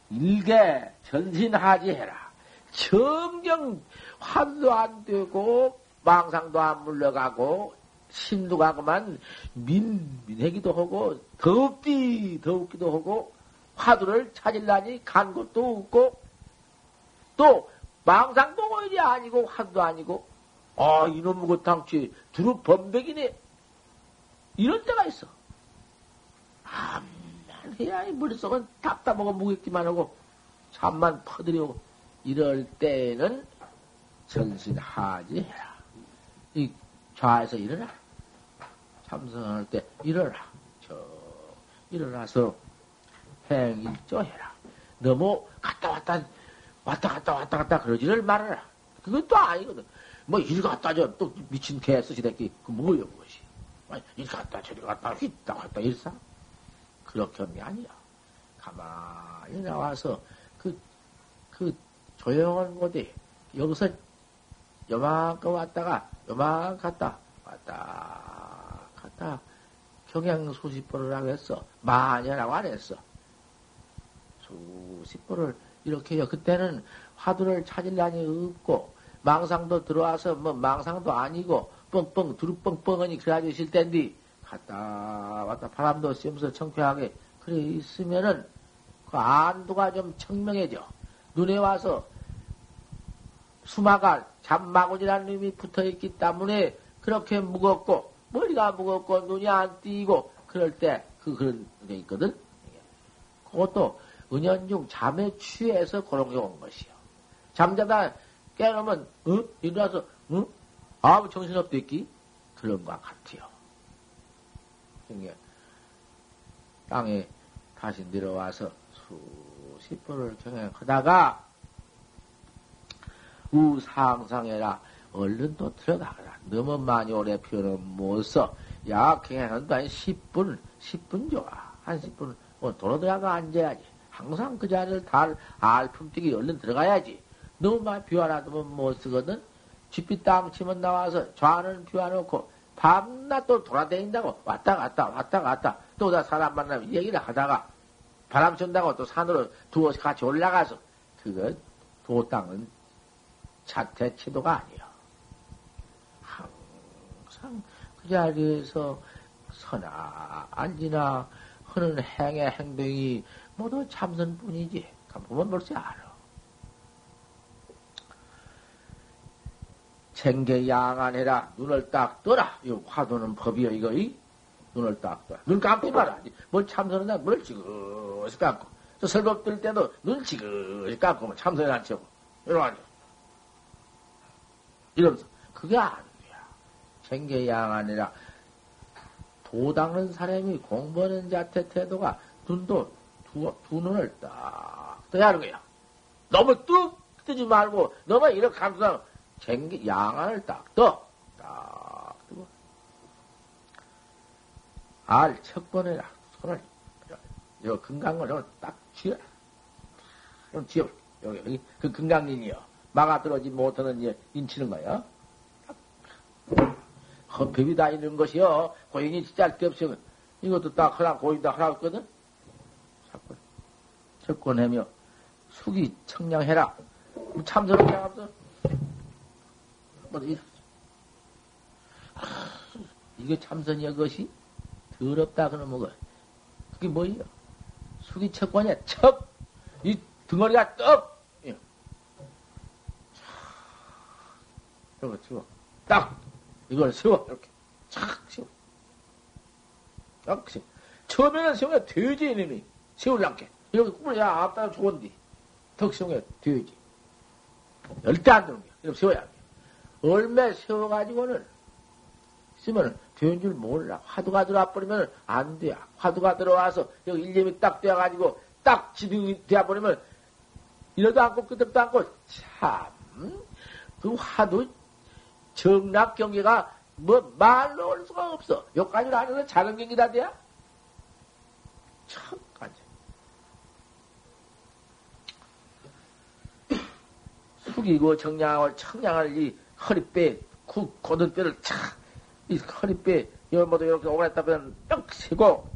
일개 전신하지 해라. 정경 환도 안 되고 망상도 안 물러가고 심도 가고만 민, 민해기도 하고 더웁디 더웁기도 하고 화두를 찾으려니 간 것도 없고 또 망상도 오일이 아니고 환도 아니고 아 이놈의 것당치 두루 범백이네 이런 때가 있어. 아, 해야 이 머릿속은 답답하고 무겁기만 하고 잠만 퍼들이고 이럴 때에는 전신하지 해라. 이 좌에서 일어나. 참선할 때 일어나. 저 일어나서 행일조 해라. 너무 갔다 왔다 왔다 갔다 왔다 갔다 그러지를 말아라. 그것도 아니거든. 뭐일 갔다 저 또 미친 개 쓰시대끼 그 뭐여 그것이. 일 갔다 저리 갔다 휘다 갔다 일사. 그렇게 하는 게 아니야. 가만히 나와서 그, 그 조용한 곳에 여기서 요만큼 왔다가 요만 갔다 왔다 갔다 경향 수십 번을 하겠어. 마녀라고 안 했어. 수십 번을 이렇게 해요. 그때는 화두를 찾으려니 없고 망상도 들어와서 뭐 망상도 아니고 뻥뻥 두루뻥뻥하니 그래가지고 있을 텐데 갔다 왔다 바람도 쐬면서 청쾌하게 그래 있으면은 그 안도가 좀 청명해져. 눈에 와서 수마가 잠마구지라는 놈이 붙어 있기 때문에 그렇게 무겁고 머리가 무겁고 눈이 안 띄고 그럴 때 그 그런 게 있거든. 그것도 은연중 잠에 취해서 그런 게 온 것이요. 잠자다 깨어나면, 어? 일어나서, 어? 아무 정신없댔기? 그런 것 같아요. 그게 땅에 다시 내려와서 수십 번을 경행하다가 우상상해라 얼른 또 들어가거라. 너무 많이 오래 표현은 못 써. 야, 경행하는 도 10분, 10분 좋아. 한 10분, 뭐, 도로 들어가 앉아야지. 항상 그 자리를 달, 알품뛰기 얼른 들어가야지. 너무 많이 비워놔두면 못 쓰거든. 집비 땅 치면 나와서 좌는 비워놓고 밤낮 또 돌아다닌다고 왔다 갔다 왔다 갔다 또 다 사람 만나면 얘기를 하다가 바람 쏜다고 또 산으로 두어서 같이 올라가서 그거 도 땅은 자태 치도가 아니야. 항상 그 자리에서 서나 앉으나 하는 행의 행동이 모두 참선뿐이지. 보면 벌써 알아. 생계 양안해라. 눈을 딱 떠라. 이 화두는 법이여, 이거, 이? 눈을 딱 떠라. 눈 감지 마라. 뭘 참선한다. 눈을 지그시 감고. 저 설법 들 때도 눈 지그시 감고, 뭐 참선을 안 치고. 이러고 이러면서. 그게 안 돼. 생계 양안해라. 도 닦는 사람이 공부하는 자태 태도가 눈도 두, 두 눈을 딱 떠야 하는 거야. 너무 뚝 뜨지 말고, 너무 이렇게 감수하면 쟁기, 양안을 딱 떠. 딱 뜨고. 알 척번에라. 손을, 요 금강을 딱 쥐어. 좀 쥐어. 여기, 여기, 그 금강린이요. 막아 들어오지 못하는 인치는 거야. 헌법이 다 있는 것이요. 고인이 진짜 데 이것도 딱 하나, 고인도 하나 없거든? 사건. 척권하며, 숙이 청량해라. 참선을 해가면서, 어 디 이게 참선이야 그것이? 더럽다 그러면 뭐가? 그게 뭐예요? 숙이 척관이야? 척! 이 덩어리가 떡! 예. 이거 세워. 딱! 이걸 세워. 이렇게. 착 세워. 딱 세워. 처음에는 세우면 돼지 이놈이. 세울랑게 이렇게 꿈을 야 아빠 좋은디 턱 세우면 돼지. 절대 안 되는 거야 이렇게 세워야 돼 얼마 세워가지고는 쓰면 되는 줄 몰라. 화두가 들어와 버리면 안 돼. 화두가 들어와서 여기 일념이 딱 되어가지고 딱 지등이 되어 버리면 이러도 않고 끄덕도 않고 참, 그 화두 정락 경계가 뭐 말로 올 수가 없어. 여기까지는 아니면 작은 경기다 돼야? 척까지. 숙이고 정량하고 청량을 이 허리뼈, 구, 고등뼈를 착, 이 허리뼈, 여모도 이렇게 오랬다 보면 뿅 세고,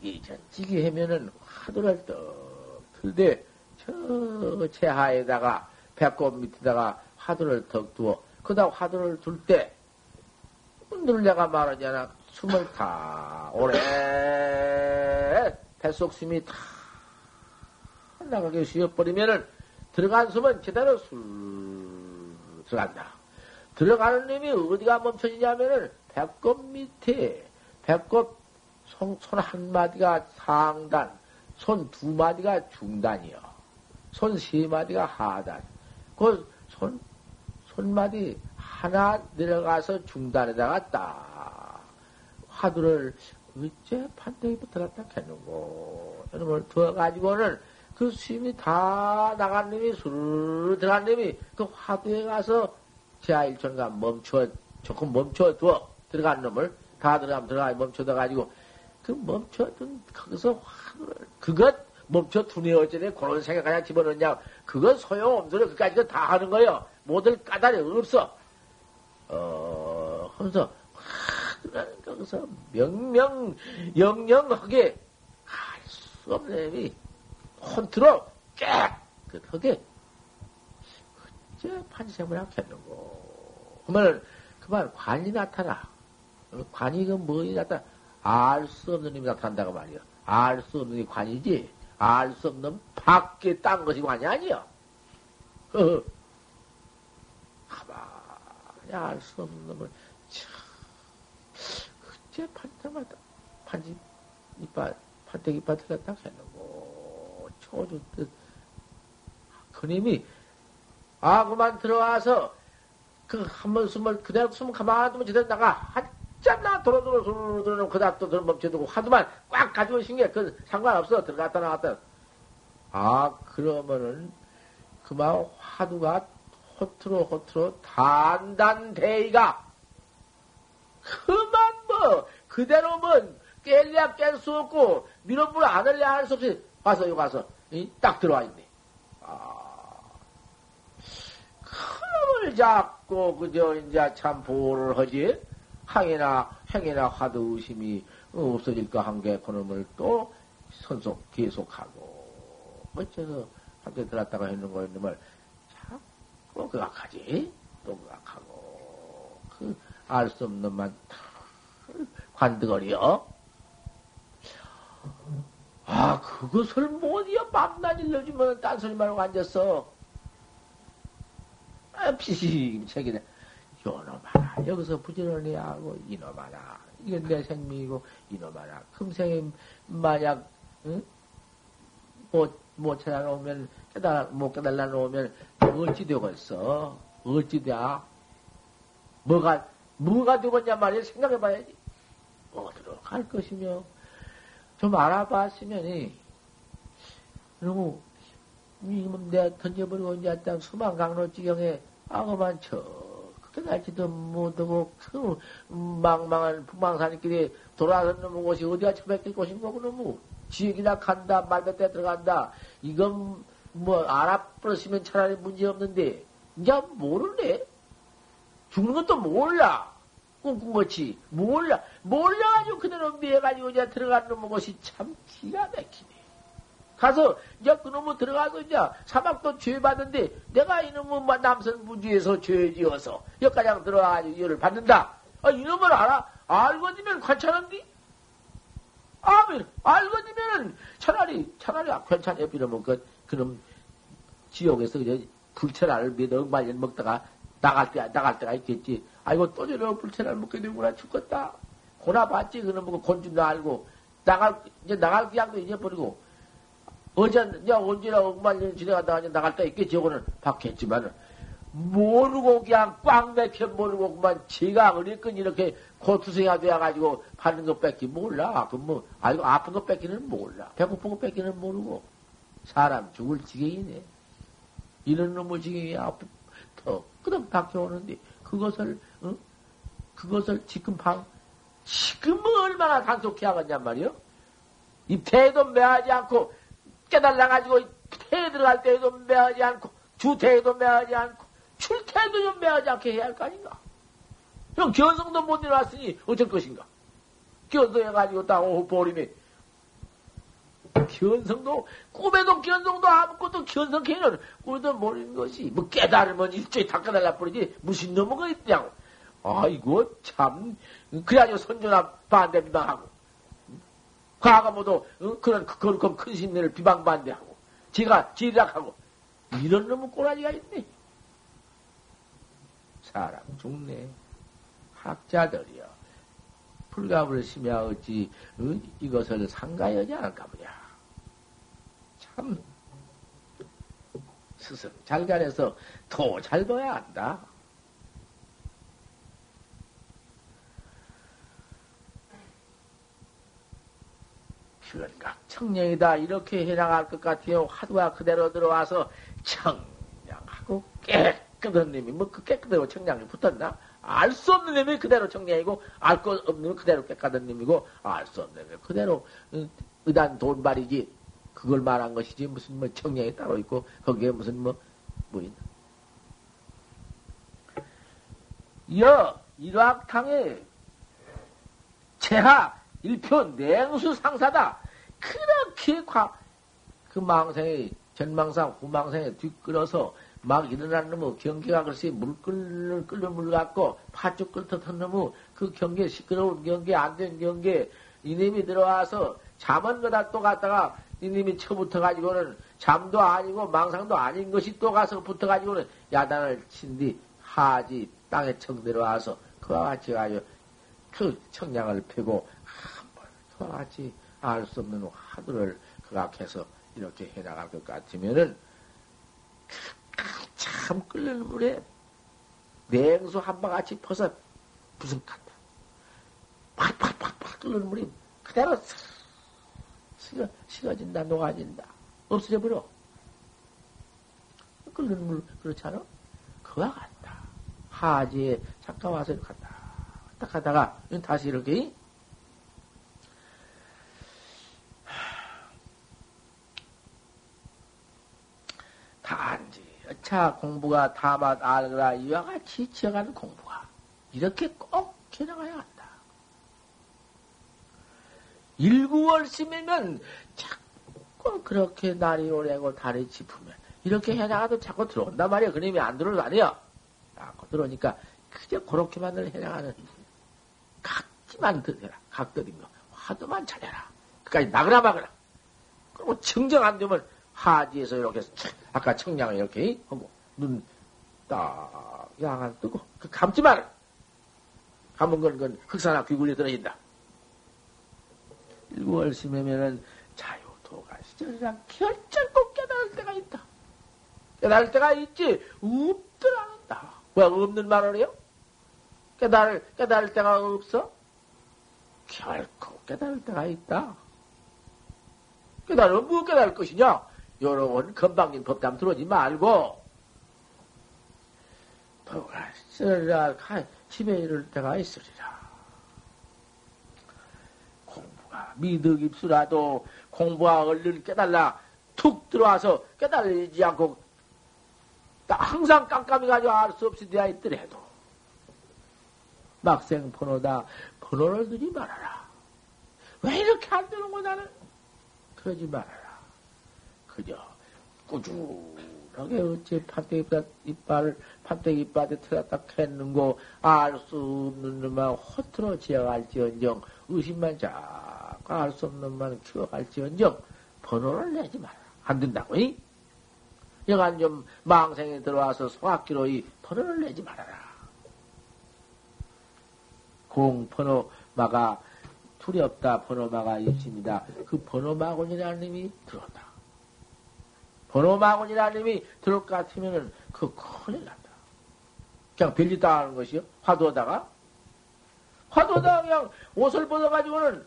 이전 찌개 하면은 화두를 떡 들되, 저 제하에다가, 배꼽 밑에다가 화두를 턱 두어, 그다 화두를 둘 때, 늘려가 말하잖아. 숨을 다, 오래, 뱃속 숨이 다 나가게 쉬어버리면은, 들어간 숨은 제대로 술 들어간다. 들어가는 놈이 어디가 멈춰지냐면은 배꼽 밑에 배꼽 손 한 마디가 상단, 손 두 마디가 중단이요. 손 세 마디가 하단. 그 손, 손마디 하나 내려가서 중단에다가 딱 화두를 어째 판때기부터 갖다 캐는고. 이놈을 두어가지고는 그 수임이 다 나간 놈이 술 들어간 놈이 그 화두에 가서 제아일천가 멈춰, 조금 멈춰둬. 들어간 놈을 다 들어가면 들어가 멈춰둬 가지고 그 멈춰둔 거기서 화두를 그것 멈춰 두네 어쩌네 그런 생각 그냥 집어넣냐 그건 소용없어 그까지 다 하는 거예요 모든 까다리 없어 어 하면서 화두라는 거기서 명명 영영하게 할 수 없는 놈이 혼트로 깨끗하게. 어째 판생을 하겠는고. 그러면 그만 관이 나타나. 관이 그 뭐이 나타나? 알수 없는 힘이 나타난다고 말이야. 알 수 없는 게 관이지. 알 수 없는 밖에 딴 것이 관이 아니야 가만히 알 수 없는 놈을. 참 어째 판때마다 판지 이빨 판때기 이빨 틀렸다 했는고 뜻. 그님이, 아, 그만 들어와서, 그, 한번 숨을, 그대로 숨 가만히 두면 제대로 나가. 한참 나 도로도로 도로 도로 그다 또 멈춰두고 하도만 꽉 가지고 있은 게, 그, 상관없어. 들어갔다 나갔다. 아, 그러면은, 그만 화두가 호트로 호트로 단단대이가 그만 뭐 그대로 뭐 깰래야 깰 수 없고 밀어불 안 할래 할 수 없이 와서 여기 가서 딱 들어와 있네. 아, 큰을 잡고 그저 이제 참 보호를 하지? 항이나 행이나 하도 의심이 없어질까 한 게 그놈을 또 선속 계속하고. 어째서 한테 들었다가 했는 거였는걸 자꾸 그악하지? 또 그악하고. 그 알 수 없는 만 관득거리여 아, 그것을 못이야. 밤낮 일러주면 딴소리만 하고 앉았어. 아, 피식 책이네. 요놈아라. 여기서 부지런히 하고, 이놈아라. 이건 내 생명이고, 이놈아라. 금생에 만약, 응? 못, 못 찾아놓으면, 깨달아, 못 깨달아 놓으면, 어찌 되겠어? 어찌 돼? 뭐가, 뭐가 되겠냐 말이야. 생각해 봐야지. 어디로 갈 것이며, 좀 알아봤으면이, 너무, 이놈 내가 던져버리고 이제 딱 수만 강로 지경에 악어만 쳐. 그렇게 갈지도 못하고, 그 망망한 북망산길에 돌아서는 곳이 어디가 처박힐 곳인가, 그놈의 지역이나 간다, 말뱉에 들어간다. 이건 뭐 알아버렸으면 차라리 문제 없는데, 이제 모르네? 죽는 것도 몰라. 꿍꿍거치 몰라 몰라가지고 그대로 미해가지고 이제 들어간 놈의 것이 참 기가 막히네. 가서 이제 그놈의 들어가서 이제 사막도 죄 받는데 내가 이놈의 뭐 남선 부지에서 죄 지어서 여기까지 들어가가지고 열을 받는다. 아, 이놈을 알아 알거니면 괜찮은디? 아멘 알거니면 차라리 차라리 괜찮아 이러면 그 그놈 지옥에서 이제 불철알을 믿어 엉말년 먹다가 나갈 때 나갈 때가 있겠지. 아이고 또 저러 불체를 먹게 되구나 죽겠다. 고나 봤지 그놈 보고 곤줄도 알고 나갈 이제 나갈 기약도 잊어버리고 어제 이제 언제나 억만 년 지나가다가 이제 나갈 때 있겠지. 저거는 받겠지만은 모르고 그냥 꽉 맥혀 모르고 그만 제가 어리끈 이렇게 고투생이 되어가지고 받는 것 뺏기 몰라. 그 뭐, 아이고, 아픈 것 뺏기는 몰라. 배고픈 것 뺏기는 모르고. 사람 죽을 지경이네. 이런 놈의 지경이 아프, 더, 끄덕 박혀오는데, 그것을, 어? 그것을 지금 방, 지금은 얼마나 단속해 하겠냔 말이요? 이 태도 매하지 않고, 깨달아가지고, 태에 들어갈 때에도 매하지 않고, 주태에도 매하지 않고, 출태에도 좀 매하지 않게 해야 할 거 아닌가? 형, 견성도 못 일어났으니 어쩔 것인가? 견성해가지고 딱 오후 보림에, 견성도, 꿈에도 견성도 아무것도 견성해는 꿈에도 모르는 것이, 뭐 깨달으면 다 깨달라 버리지, 무슨 놈의 있냐고. 아이고, 참, 그래가지고 선조나 반대 비방 하고, 과거 모두, 어? 그런 거룩한 큰 신내를 비방 반대하고, 지가 지락하고, 이런 놈의 꼬라지가 있네. 사람 죽네. 학자들이여. 불가불 심야 어찌, 어? 이것을 상가하지 않을까 보냐. 참 스승 잘 가려서 더잘 봐야 한다. 변각 청량이다 이렇게 해나갈 것 같아요. 화두가 그대로 들어와서 청량하고 깨끗한 놈이 뭐 그 깨끗하고 청량이 붙었나? 알 수 없는 놈이 그대로 청량이고 알 것 없는 놈이 그대로 깨끗한 놈이고 알 수 없는 놈이 그대로 의단 돈발이지 그걸 말한 것이지 무슨 뭐 청량이 따로 있고 거기에 무슨 뭐, 뭐 있나. 여, 일확탕에 제하 일표 냉수 상사다. 그렇게 과, 그 망상에, 전망상, 후망상에 뒤끌어서 막 일어나는 놈의 경계가 글쎄 물 끓는 끓는 물 같고 파죽 끓듯 한 놈의 그 경계 시끄러운 경계 안 된 경계 이놈이 들어와서 잠은 거다 또 갔다가 이님이 쳐붙어가지고는 잠도 아니고 망상도 아닌 것이 또 가서 붙어가지고는 야단을 친 뒤 하지 땅에 청 내려와서 그와 같이 가지고 그 청량을 펴고 한번 그와 같이 알 수 없는 화두를 그각해서 이렇게 해나갈 것 같으면은 참 끓는 물에 냉수 한 바같이 퍼서 부승간다. 팍팍팍팍 끓는 물이 그대로 식어, 식어진다, 녹아진다. 없어져 버려. 끓는 물, 그렇잖아? 그와 같다. 하지에 잠깐 와서 갔다. 딱 하다가, 다시 이렇게, 단지, 차 공부가 다맛 알거라 이와 같이 지어가는 공부가 이렇게 꼭 해나가야 한다. 일구월심이면 자꾸 그렇게 날이 오래고 달이 짚으면 이렇게 해나가도 자꾸 들어온단 말이야. 그놈이 안 들어올 거 아니야. 자꾸 들어오니까 그저 그렇게만 을 해나가는 각지만 들어라. 각들이며 화두만 차려라. 그까지 나그라 막으라. 그리고 증정 안 되면 하지에서 이렇게 아까 청량을 이렇게 하고 눈딱 양안 뜨고 그 감지 마라. 감은 건, 건 흑사나 귀굴려 떨어진다. 일월심이면은 자유도가 시절이랑 결정코 깨달을 때가 있다. 깨달을 때가 있지 없더라 않다. 왜 없는 말을 해요? 깨달을 깨달을 때가 없어? 결코 깨달을 때가 있다. 깨달으면 뭐 깨달을 것이냐? 여러 번 건방진 법담 들어오지 말고 도가 쓰리라 집에 이를 때가 있으리라. 공부가 미득 입수라도 공부가 얼른 깨달라 툭 들어와서 깨달지 않고 항상 깜깜이 가지고 알 수 없이 되어 있더라도 막생 번호다 번호를 두지 말아라. 왜 이렇게 안 되는 거 나는? 그러지 말아라. 그저 꾸준하게 어째 판때기 이빨을 판때기 이빨에 틀었다 했는고 알 수 없는 놈만 허투루 지어갈지언정 의심만 자꾸 알 수 없는 놈만 키워갈지언정 번호를 내지 마라. 안 된다고, 이? 여간 좀 망생에 들어와서 소학기로 이 번호를 내지 말아라. 공 번호 마가 두렵다 번호 마가 있습니다. 그 번호 마군이라는 님이 들어온다. 번호마군이라는 님이 들어올 것 같으면은 그 큰일 난다. 그냥 별짓 당하는 것이요. 화두다가 화두다가 그냥 옷을 벗어가지고는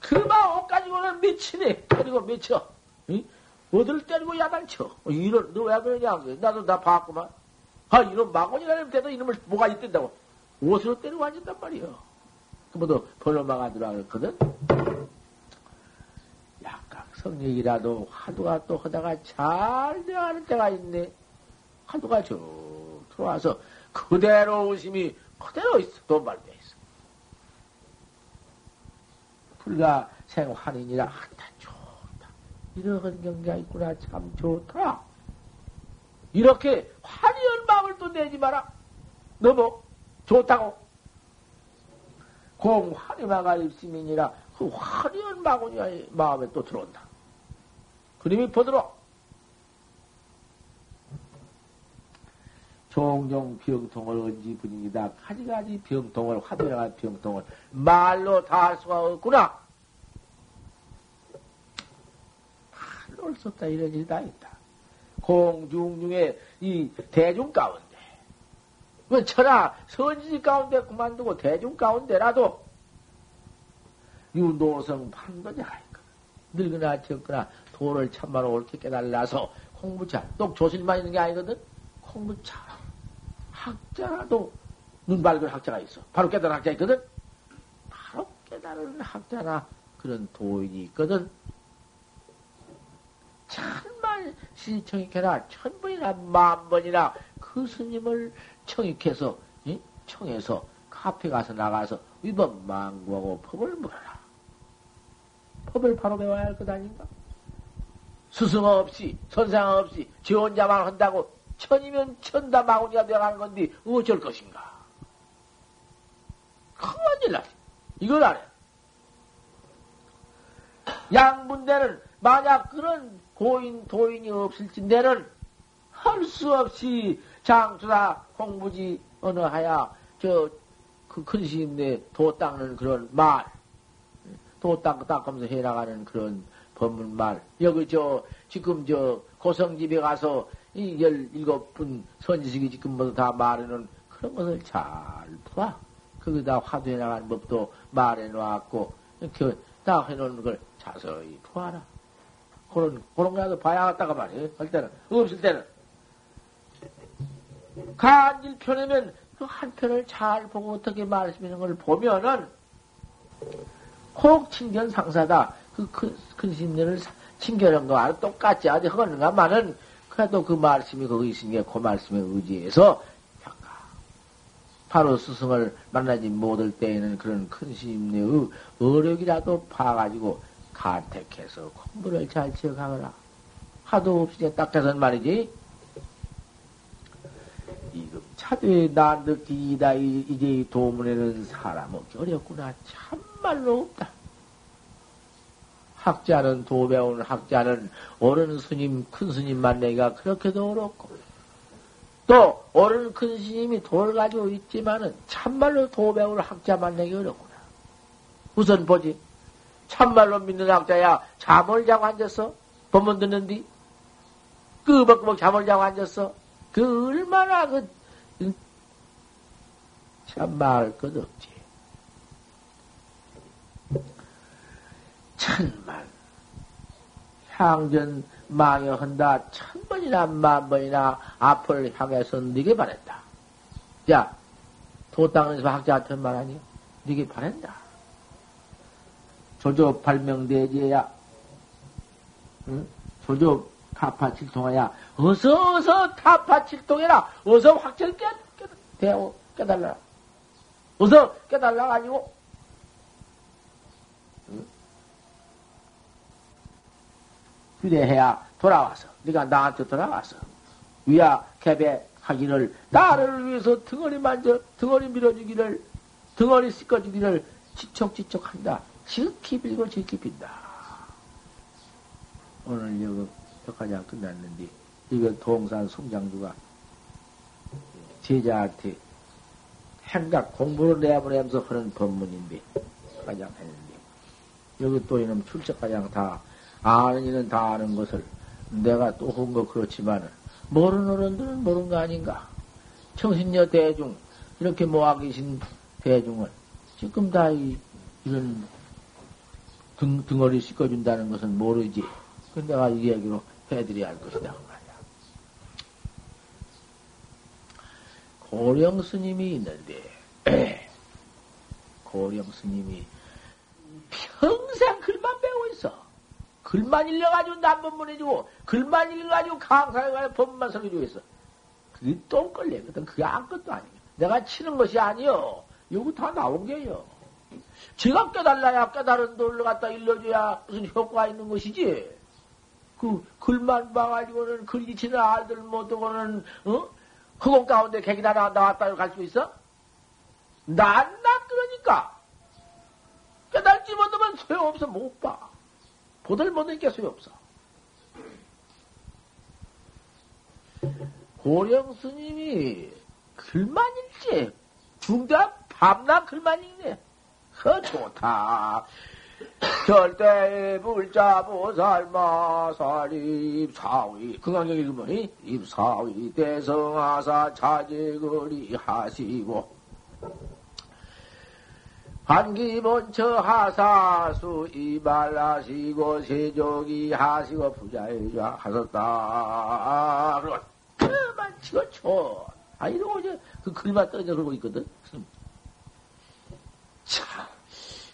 그만 옷 가지고는 미치네. 그리고 미쳐. 응? 어딜 때리고 야단쳐. 이런, 너 왜 그러냐. 나도 다 봤구만. 아, 이런 마곤이라는 데도 이놈을 뭐가 있던다고. 옷으로 때리고 앉았단 말이요. 그뭐도 번호마가 들어가거든. 약간 성력이라도 화두가 또 하다가 잘 되어가는 때가 있네. 화두가 저 들어와서 그대로 의심이 그대로 있어. 돈발돼 있어. 불가 생환인이라 한다 좋다. 이런 경기가 있구나. 참 좋더라. 이렇게 화려한 마음을 또 내지 마라. 너뭐 좋다고. 공 화려마가 입시민이라 그 화려한 마구니 마음에 또 들어온다. 그림이 보도록 종종 병통을 언지 분위기다. 가지가지 병통을, 화두야가 병통을 말로 다 할 수가 없구나. 말로 수 없다. 이런 일이 다 있다. 공중 중에 이 대중 가운데, 그 천하 선지 가운데 그만두고 대중 가운데라도 유노성 있거든. 늙거나 적거나 도를 참말로 옳게 깨달라서 공부 잘, 똑 조실만 있는 게 아니거든? 공부 잘. 학자라도 눈 밝은 학자가 있어. 바로 깨달은 학자 있거든? 바로 깨달은 학자나 그런 도인이 있거든? 천만 시청익해라 천번이나 만번이나 그 스님을 청익해서 이? 청해서 카페 가서 나가서 위법 망구하고 법을 물어라. 법을 바로 배워야 할 것 아닌가? 스승 없이 선생 없이 지 혼자만 한다고 천이면 천다 마구니가 되어가는 건데 어쩔 것인가? 큰일 나지. 이걸 안 해. 양분대는 만약 그런 고인 도인이 없을진대는 할 수 없이 장수다 공부지 어느 하야 저 그 큰 스님네 도 닦는 그런 말, 도 닦, 닦으면서 해나가는 그런 법문말. 여기 저, 지금 저, 고성집에 가서 이 열일곱 분 선지식이 지금 모두 다 말해놓은 그런 것을 잘 봐. 거기다 화두에 나간 법도 말해놓았고, 이렇게 다 해놓은 걸 자세히 봐라. 그런, 그런 거라도 봐야겠다가 말이에요. 할 때는. 없을 때는. 간질 편이면 그 한 편을 잘 보고 어떻게 말씀하는 걸 보면은 혹 친견 상사다. 그 큰, 큰 심리를 친견한 거와 똑같지. 아주 허건가만은 그래도 그 말씀이 거기 있으니까 그 말씀에 의지해서 바로 스승을 만나지 못할 때에는 그런 큰 심리의 어력이라도 봐가지고 간택해서 공부를 잘 지어가거라. 하도 없이 딱해선 말이지. 이금 차도에 난득기이다. 이제 이 도문에는 사람 없기 어렵구나. 참말로 없다. 학자는 도 배우는 학자는 어른 스님, 큰 스님 만나기가 그렇게도 어렵고 또 어른 큰 스님이 돌 가지고 있지만은 참말로 도 배우는 학자 만나기 어렵구나. 우선 보지. 참말로 믿는 학자야 잠을 자고 앉았어? 법문 듣는디? 끄벅끄벅 잠을 자고 앉았어? 그 얼마나 그 참말 것 없지. 천만 향전 망여한다 천 번이나 만 번이나 앞을 향해서 네게 바랬다. 야, 도땅에서 학자한테 말하니 네게 바랬다. 조조 발명대지야, 응? 조조 타파칠통하야, 어서 어서 타파칠통해라. 어서 확철 깨, 깨달라. 어서 깨달라 가지고 휴대해야 돌아와서 네가 나한테 돌아와서 위야 개배 하기를 나를 위해서 등어리 만져 등어리 밀어주기를 등어리 씻어주기를 지촉지촉한다. 지극히 빌고 지극히 빈다. 오늘 여기 벽화장 끝났는데 이거 동산 송장주가 제자한테 행각 공부를 내보내면서 하는 법문인데 가장 했는데 여기 또 이놈 출석가장 다 아는 이는 다 아는 것을 내가 또 한 거 그렇지만은 모르는 어른들은 모르는 거 아닌가? 청신녀 대중 이렇게 모아 계신 대중은 지금 다 이, 이런 등, 등어리 씻어준다는 것은 모르지. 그 내가 이 얘기로 해드려야 할 것이다. 그 말이야. 고령 스님이 있는데, 고령 스님이 평생 있어. 글만 읽어가지고 남법문 해주고, 글만 읽어가지고 강사해가지고 법만 설해주고 있어. 그게 똥걸레거든. 그게 아무것도 아니야. 내가 치는 것이 아니여. 여기 다 나온 게요. 제가 깨달라야 깨달은 돌을 갖다 일러줘야 무슨 효과가 있는 것이지. 그 글만 봐가지고는 글리치는 아들 못하고는 어? 허공 가운데 객이 하나 나왔다 갈 수 있어? 난, 난 그러니까. 깨달지 못하면 소용없어, 못 봐. 보들 못하니까 소용없어. 고령 스님이 글만 읽지. 중대한 밤낮 글만 읽네. 허, 좋다. 절대 불자 보살마 살입 사위 그강경 읽으면 입사위 대성하사 자제거리 하시고 반기본처 하사수 이발하시고 세족이 하시고 부자의자 하셨다. 그만 치고 쳐. 아 이러고 이제 그 글만 떨어져 그러고 있거든. 참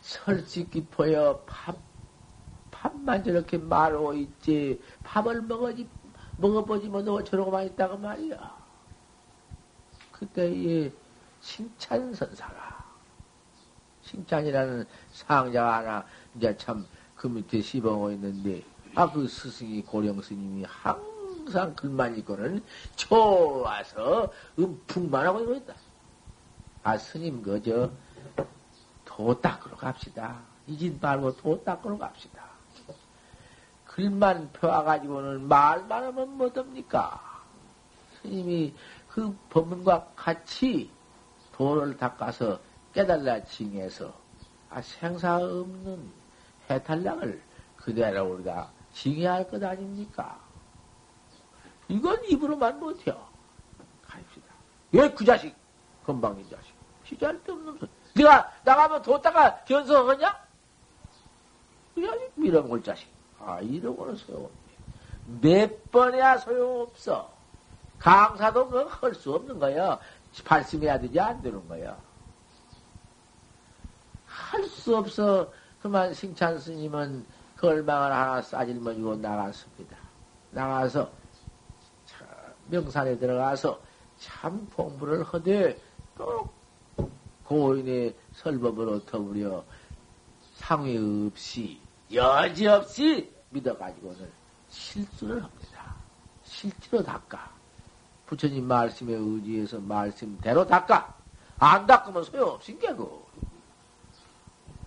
설치 깊어요. 밥 밥만 저렇게 말하고 있지. 밥을 먹어지 먹어보지 못하고 저러고만 있다가 말이야. 그때 이 칭찬선사가 칭찬이라는 상자가 하나 이제 참 그 밑에 씹어오고 있는데 아 그 스승이 고령 스님이 항상 글만 읽고는 좋아서 음풍만 하고 있고 있다. 아 스님 그저 도 닦으러 갑시다. 이짓 말고 도 닦으러 갑시다. 글만 펴와가지고는 말만 하면 뭐됩니까? 스님이 그 법문과 같이 도를 닦아서 깨달라 징해서 아, 생사 없는 해탈량을 그대로 우리가 징해할 것 아닙니까? 이건 입으로만 못해요. 가입시다. 왜 그 자식, 건방진 자식. 시절 데 없는 소리. 네가 나가면 뒀다가 견성하냐? 그 자식 밀어먹을 자식. 아, 이러고는 소용없네. 몇 번이야 소용없어. 강사도 그건 할 수 없는 거야. 발심해야 되지 안 되는 거야. 할 수 없어. 그만 승찬 스님은 걸망을 하나 싸질머지고 나갔습니다. 나가서 명산에 들어가서 참 공부를 하되 또 고인의 설법으로 더불여 상회 없이 여지 없이 믿어가지고는 실수를 합니다. 실제로 닦아. 부처님 말씀에 의지해서 말씀대로 닦아. 안 닦으면 소용없으니까, 그.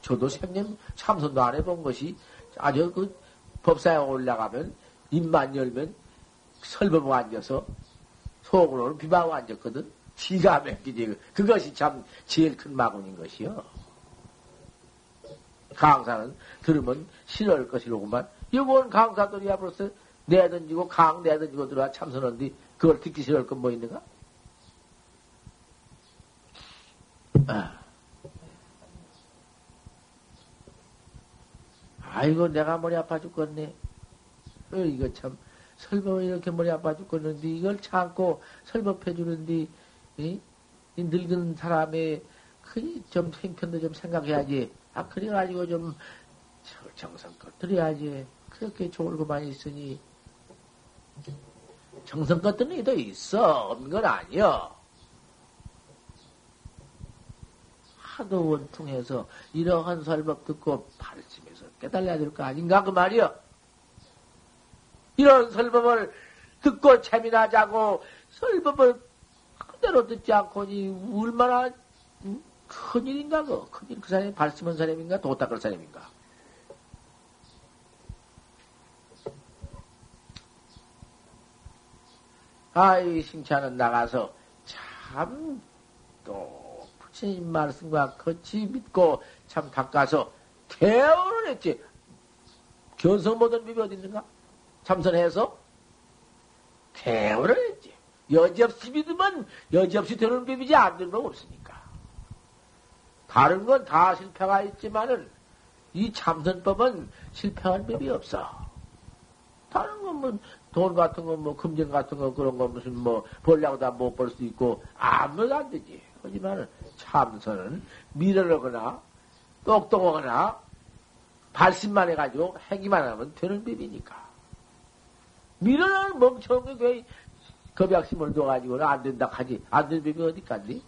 저도 생년 참선도 안 해본 것이 아주 그 법사에 올라가면 입만 열면 설법하고 앉아서 속으로는 비방하고 앉았거든. 기가 막히지. 그것이 참 제일 큰 마군인 것이요. 강사는 들으면 싫어할 것이로구만. 이번 강사들이야 벌써 내던지고 강 내던지고 들어와 참선한데 그걸 듣기 싫어할 건 뭐 있는가? 아. 아이고 내가 머리 아파 죽겠네. 어, 이거 참 설법을 이렇게 머리 아파 죽겠는데 이걸 참고 설법해 주는데 이, 이 늙은 사람의 그좀 생편도 좀 생각해야지. 아 그래가지고 좀 정성껏 들어야지. 그렇게 것만 있으니 정성껏 드는 게도 있어. 없는 건 아니여. 하도 원통해서 이러한 설법 듣고 발심해서 깨달아야 될 거 아닌가? 그 말이여. 이런 설법을 듣고 재미나 자고 설법을 그대로 듣지 않고니 얼마나 큰일인가 그? 큰일 그 사람이 발심한 사람인가 도 닦을 사람인가? 아이 신차는 나가서 참 또 부처님 말씀과 같이 믿고 참 닦아서 대언을 했지 견성 모든 비비 어디 있는가 참선해서 대언을 했지 여지없이 믿으면 여지없이 되는 법이지 안 되는 법 없으니까. 다른 건 다 실패가 있지만은 이 참선법은 실패한 법이 없어. 다른 건 뭐 돈 같은 거, 뭐 금전 같은 거 그런 거 무슨 뭐 벌려고 다 못 벌수 있고 아무도 안 되지. 하지만 참선은 미련하거나 똑똑하거나 발심만 해가지고 행위만 하면 되는 법이니까. 미련은 멍청하게 겁약심을 둬가지고는 안 된다 하지. 안 되는 법이 어디까지?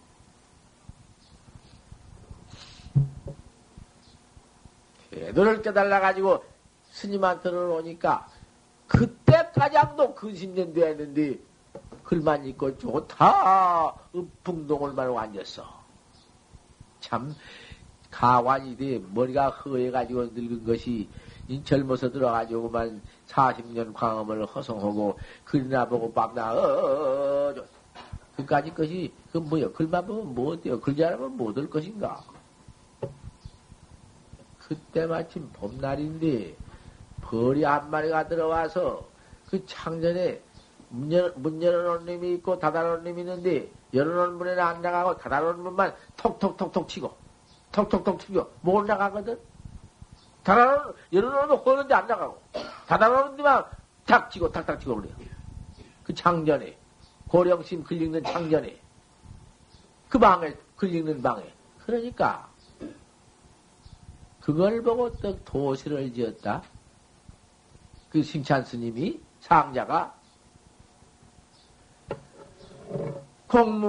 태도를 깨달아가지고 스님한테는 오니까 그때 가장도 근심년 되었는데 글만 있고 좋다 풍동을 말고 앉았어. 참 가관이 돼 머리가 허해가지고 늙은 것이 젊어서 들어가지고만 40년 광음을 허송하고 글이나 보고 밤나 어, 어, 그까지 것이 그 뭐야 글만 보면 뭐 어때요? 글 잘하면 뭐 될 것인가? 그때 마침 봄날인데 벌이 한 마리가 들어와서 그 창전에 문, 열, 문 열어놓은 놈이 있고 닫아놓은 놈이 있는데 열어놓은 문에는 안 나가고 닫아놓은 문만 톡톡톡톡 치고 톡톡톡 치고 못 나가거든? 닫아놓은 열어놓은 호는데 안 나가고. 닫아놓은 데만 탁 치고 탁탁 치고 그래요. 그 창전에. 고령심 글리는 창전에. 그 방에 글리는 방에. 그러니까 그걸 보고 떡 도시를 지었다. 그 심찬 스님이 상자가 공문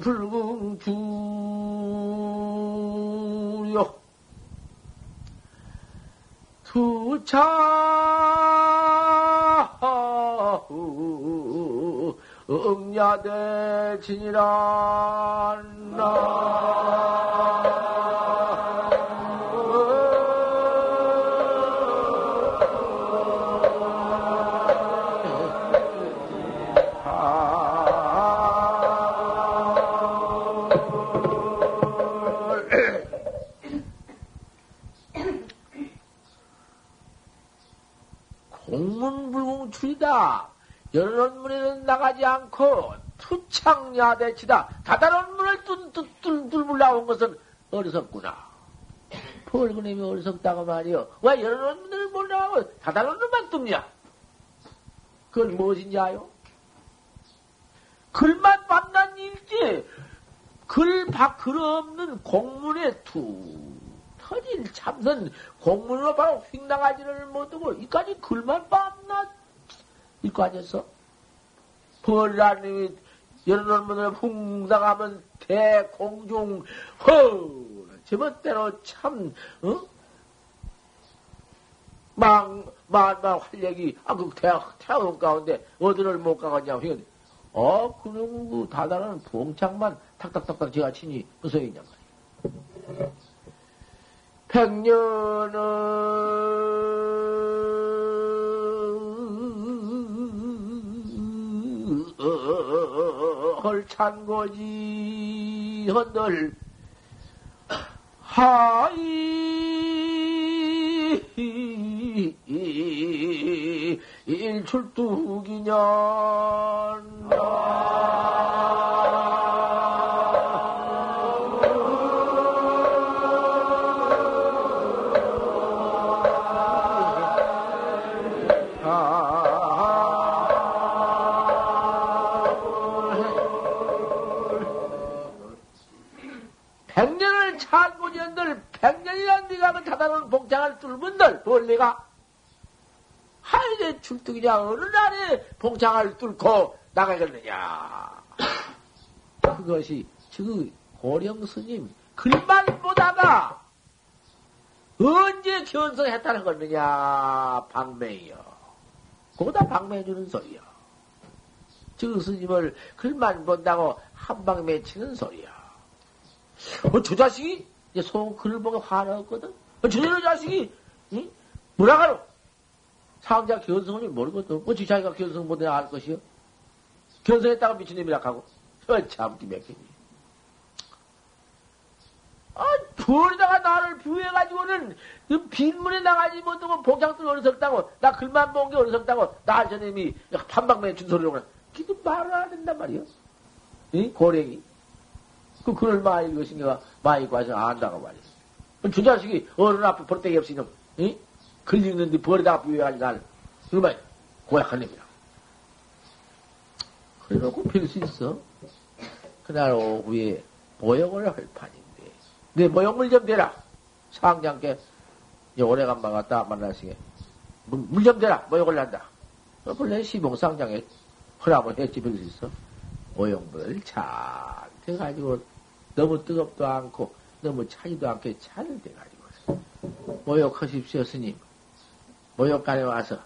불궁주요 투차. 응야대 진이란 나 동문불공출이다. 여러 문에는 나가지 않고 투창야대치다. 다다른 문을 뚫뚫 나온 것은 어리석구나. 벌그님이 어리석다고 말이요. 왜 여러 문을 못 나가고 다다른 문만 뚫냐? 그건 무엇인지 아요? 글만 만난 일지 글, 박, 글 없는 공문에 툭 터질 참선 공문으로 바로 휙 나가지를 못하고 이까지 글만 만 나 이까지서 벌라님이 여러 문을 훅 나가면 대공중 허 제멋대로 참 어? 망, 만만 활력이, 아, 그 대학, 태양 가운데 어디를 못 가겠냐, 휘 어, 그놈, 그 다다른 봉창만 탁탁탁탁 제가 치니 무슨 소리냐 말이야. 백년은 찬 거지 헌들. 하이. 일출두기년 백년을 찬고지언들 백년이란 네가 그 다다른 복장을 뚫은들 벌레가 하이게 출두기냐 어느 날에 봉창을 뚫고 나가겠느냐. 그것이 그 고령 스님 글만 보다가 언제 견성했다는 거느냐 방맹이요. 그거다 방맹해 주는 소리요. 저 스님을 글만 본다고 한방 맺히는 소리야. 어, 저 자식이 소 글을 보고 화나거든. 어, 저 자식이 응? 뭐라가로 상자 견성을 모르거든. 어찌 자기가 견성 못해 알 것이요? 견성했다가 미친놈이라 하고. 어, 참, 기맥히니. 아, 부어다가 나를 비유해가지고는 그 빈문에 나가지 못하고 복장들 어리석다고, 나 글만 본 게 어리석다고, 나 저놈이 판방맨 준 소리로 그래. 기도 말을 안 된단 말이요. 이 고랭이. 그, 그걸 많이 이것인가, 많이 과서 안다고 말이야. 저 자식이 어른 앞에 없이, 놈, 이? 글 읽는데 버리다가 부여하지 날. 그만, 고약한 놈이라. 그래 놓고 빌 수 있어. 그날 오후에 모욕을 할 판인데. 내 모욕물 좀 대라. 상장께, 오래간만 갔다 만나시게. 물 좀 대라. 모욕을 한다. 본래 시봉상장에 허락을 했지 빌 수 있어. 모욕물을 잘 돼가지고 너무 뜨겁도 않고 너무 차지도 않게 잘 돼가지고 모욕하십시오 스님. 모욕간에 와서,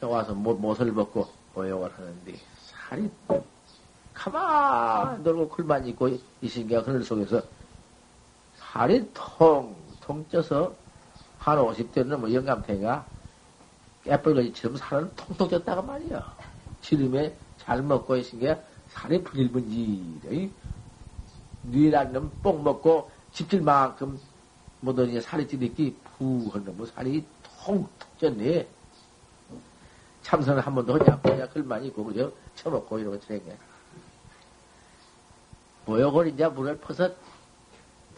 저 와서 못, 못을 벗고 모욕을 하는데, 살이 가만 놀고 글만 있고 이신기가 그늘 속에서 살이 통, 통 쪄서 한 50대는 뭐 영감태가 깨뿔거지처럼 살은 통통 쪘다가 말이야. 지름에 잘 먹고 있신게 살이 부질분지, 뉘란 놈 뽕 먹고 집질 만큼 뭐더니 살이 찌르기 푸한 놈, 뭐 살이 통 쪘네. 참선을 한 번도 하냐, 그냥 글만 있고, 그죠? 쳐먹고 이러고 지내게. 모욕을 이제 물을 퍼서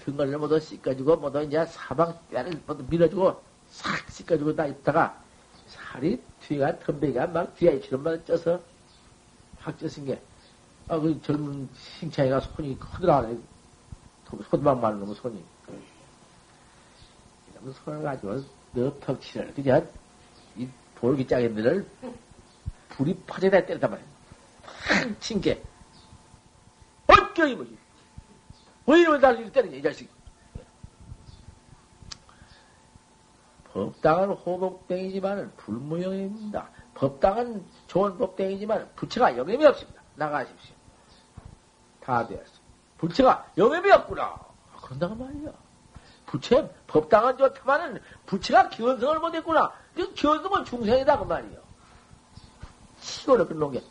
등걸을 모두 씻어주고, 모두 이제 사방 뼈를 모두 밀어주고, 싹 씻어주고 다 있다가, 살이 뒤가, 덤베기가 막 뒤에 처럼 막 쪄서, 확 쪄신 게, 아, 그 젊은 싱차이가 손이 커더라네. 손만 많은 놈은 손이. 이놈 손을 가지고, 너 턱치를, 그냥, 이 돌기장애들을 불이 퍼져다 때렸단 말이야. 팍! 친 게. 어껴, 이 뭐지? 왜 이러면 날 때리냐, 이 자식. 법당은 호복땡이지만은 불무영입니다. 법당은 좋은 법땡이지만 부채가 영향이 없습니다. 나가십시오. 다 되었어. 부채가 영향이 없구나. 그런다고 말이야. 부채, 법당은 좋다마는 부채가 기원성을 못했구나. 그 기원성은 중생이다, 그 말이야. 시골에 끝놓은 게.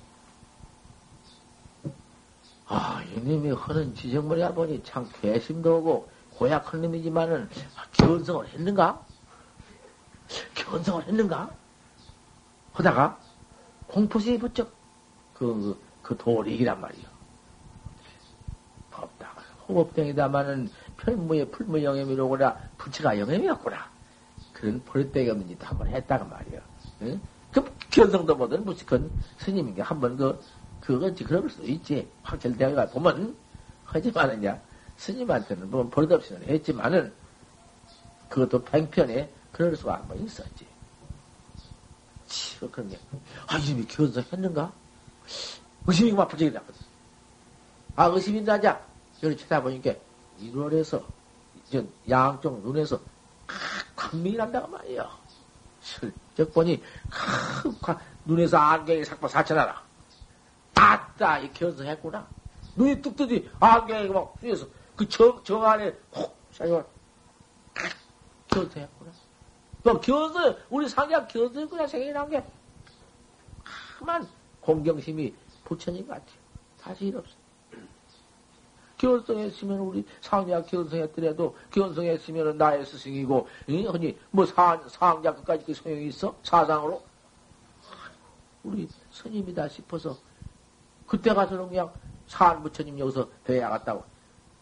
아, 이님이 하는 지정머리야 보니 참 개심도 오고 고약한 놈이지만은 아, 기원성을 했는가? 기원성을 했는가? 하다가 공포심이 부쩍 그, 그, 그 돌이기란 말이요. 호법등이다마는 편무의 풀무 영임이로구나 부처가 영임이었구나. 그런 버릇되게 없는 짓도 한번 했다가 말이요. 응? 그 견성도 못한 무식한 스님인 게 한번 그, 그거지, 그럴 수도 있지. 확철대가 보면, 하지만은, 야, 스님한테는 뭐 버릇없이는 했지만은, 그것도 팽편에 그럴 수가 한번 있었지. 치, 그런 게. 아, 이놈이 견성했는가? 의심이 났거든. 아, 의심이 나자. 여기 쳐다보니까, 1월에서, 양쪽 눈에서, 광명이 난다고 말이야. 슬쩍 보니, 크, 눈에서 안경이 삭바 사천하라. 아따, 이 견성했구나. 눈이 뚝 뜨지, 안경이 막, 위에서, 그 정, 정 안에, 콕, 샤이가, 견성했구나. 뭐, 견성, 우리 상자 견성했구나, 생각이 난 게, 가만 공경심이 부처님 같아요. 사실 없어. 견성했으면 우리 상자 견성했더라도 견성했으면 나의 스승이고, 응? 아니, 뭐 상, 상자 끝까지 그 소용이 있어? 사상으로? 우리 스님이다 싶어서 그때 가서는 그냥 산부처님 여기서 배야 갔다고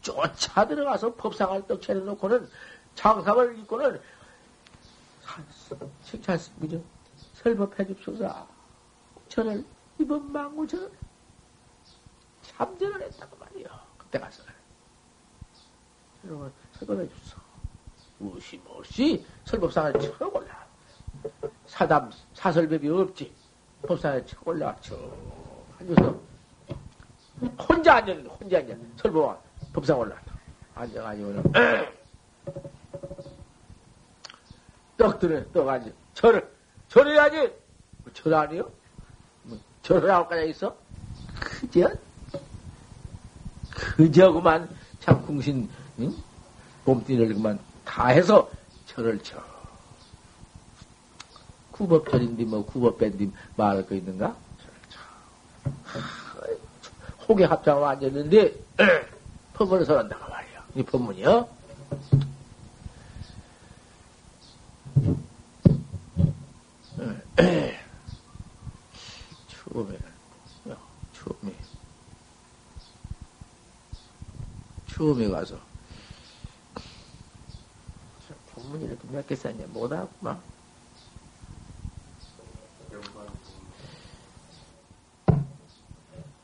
쫓아 들어가서 법상을 떡 차려놓고는 장상을 입고는 무죠 설법해 줍소서 저를 이번 망고 저를 참전을 했다고 말이요 그 때 가서 여러분 설법해 줍소 무시 없이? 설법상을 쳐 올라 사담 사설법이 없지. 법상에 쳐 올라 쳐 앉아서 혼자 앉았는데 혼자 앉아. 설법와 법상 올라왔다. 앉아가지고는 떡 들어 떡 앉아. 절을 절해야지. 뭐절 아니요? 뭐 절을 하고 까지 있어? 그저 그저 그만 참 궁신 응? 봄띠를 그만 다 해서 절을 쳐 구법절인데 뭐 구법밴디 말할 거 있는가? 혹에 합장으로 앉았는데 법문을 설한다고 말이야. 이 법문이요. 처음에 처음에 처음에 가서 법문이 이렇게 몇 개 썼냐 못하구만.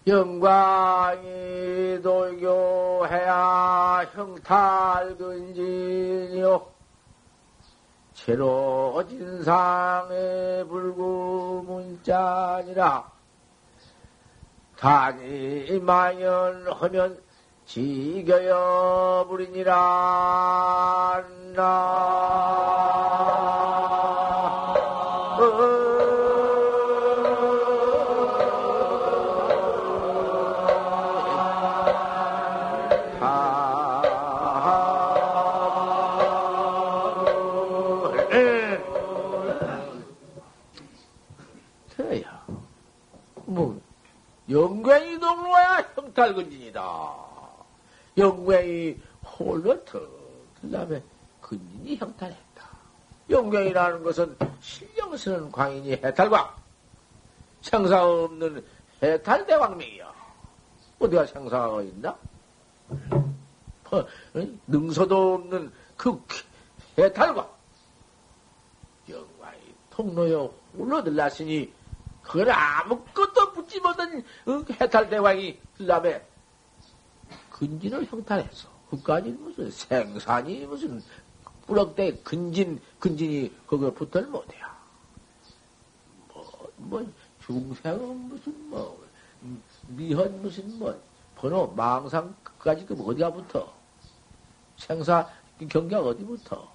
영광이 돌교해야 형탈근진이요. 채로 진상의 불구문자니라. 단이 마연하면 지겨여 부리니라. 나. 영광이 동로야 형탈근진이다. 영광이 홀로 터, 그 다음에 근진이 형탈했다. 영광이라는 것은 신령스러운 광인이 해탈광. 생사 없는 해탈대왕명이야. 어디가 생사가 있나? 어, 능서도 없는 그 해탈광. 영광이 통로여 홀로 들났으니 그건 아무것도 붙지 못한 해탈대왕이 그 다음에 근진을 형탈했어. 그까지 무슨 생산이 무슨 뿌럭대 근진, 근진이 거기에 붙을 못해야. 뭐, 뭐, 중생은 무슨 뭐, 미헌 무슨 뭐, 번호, 망상까지 그 어디가 붙어? 생사, 경계가 어디 붙어?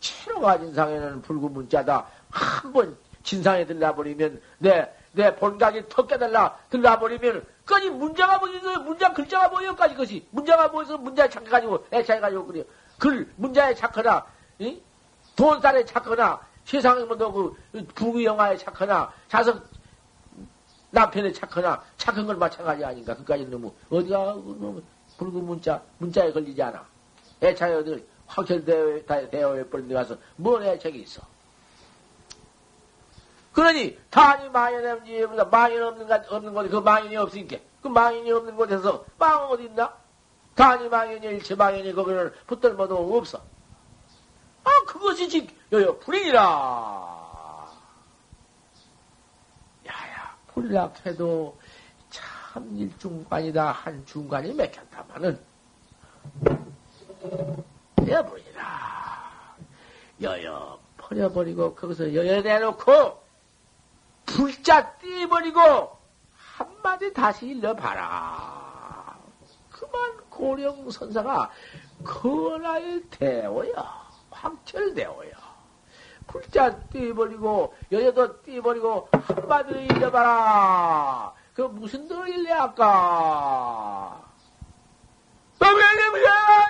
체로 가진 상에는 불구 문자다. 한 번 진상에 들라버리면 내, 내 본각이 턱 깨달라 들라버리면 까지 문자가 보이서 문자 글자가 보여까지 것이 문자가 보여서 문자에 착해가지고 애착해가지고 그래요. 글 문자에 착하나 이? 돈살에 착하나 세상에 뭐그 부귀 영화에 착하나 자석 남편에 착하나 착한 걸 마찬가지 아닌가 그까지 너무 어디가 너무 붉은 문자 문자에 걸리지 않아 애착이 어디 확철되어 버린 데 가서 뭔 애착이 있어. 그러니 단이 망연없지 망연 없는 것 없는 곳에 그 망연이 없으니까 그 망연이 없는 곳에서 망은 어디 있나? 단이 망연이 일체 망연이 거기를 붙들어도 없어. 아 그것이 지 여여 불이라. 야야 불락해도 참 일중간이다 한 중간이 맥혔다마는 여불이라 여여 버려버리고 거기서 여여 내놓고 불자 떼버리고 한마디 다시 일러봐라. 그만 고령 선사가 거라의 대오야. 황철대오야. 불자 떼버리고 여자도 떼버리고 한마디 일러봐라. 그 무슨 더 일래 아까? 너왜 이래?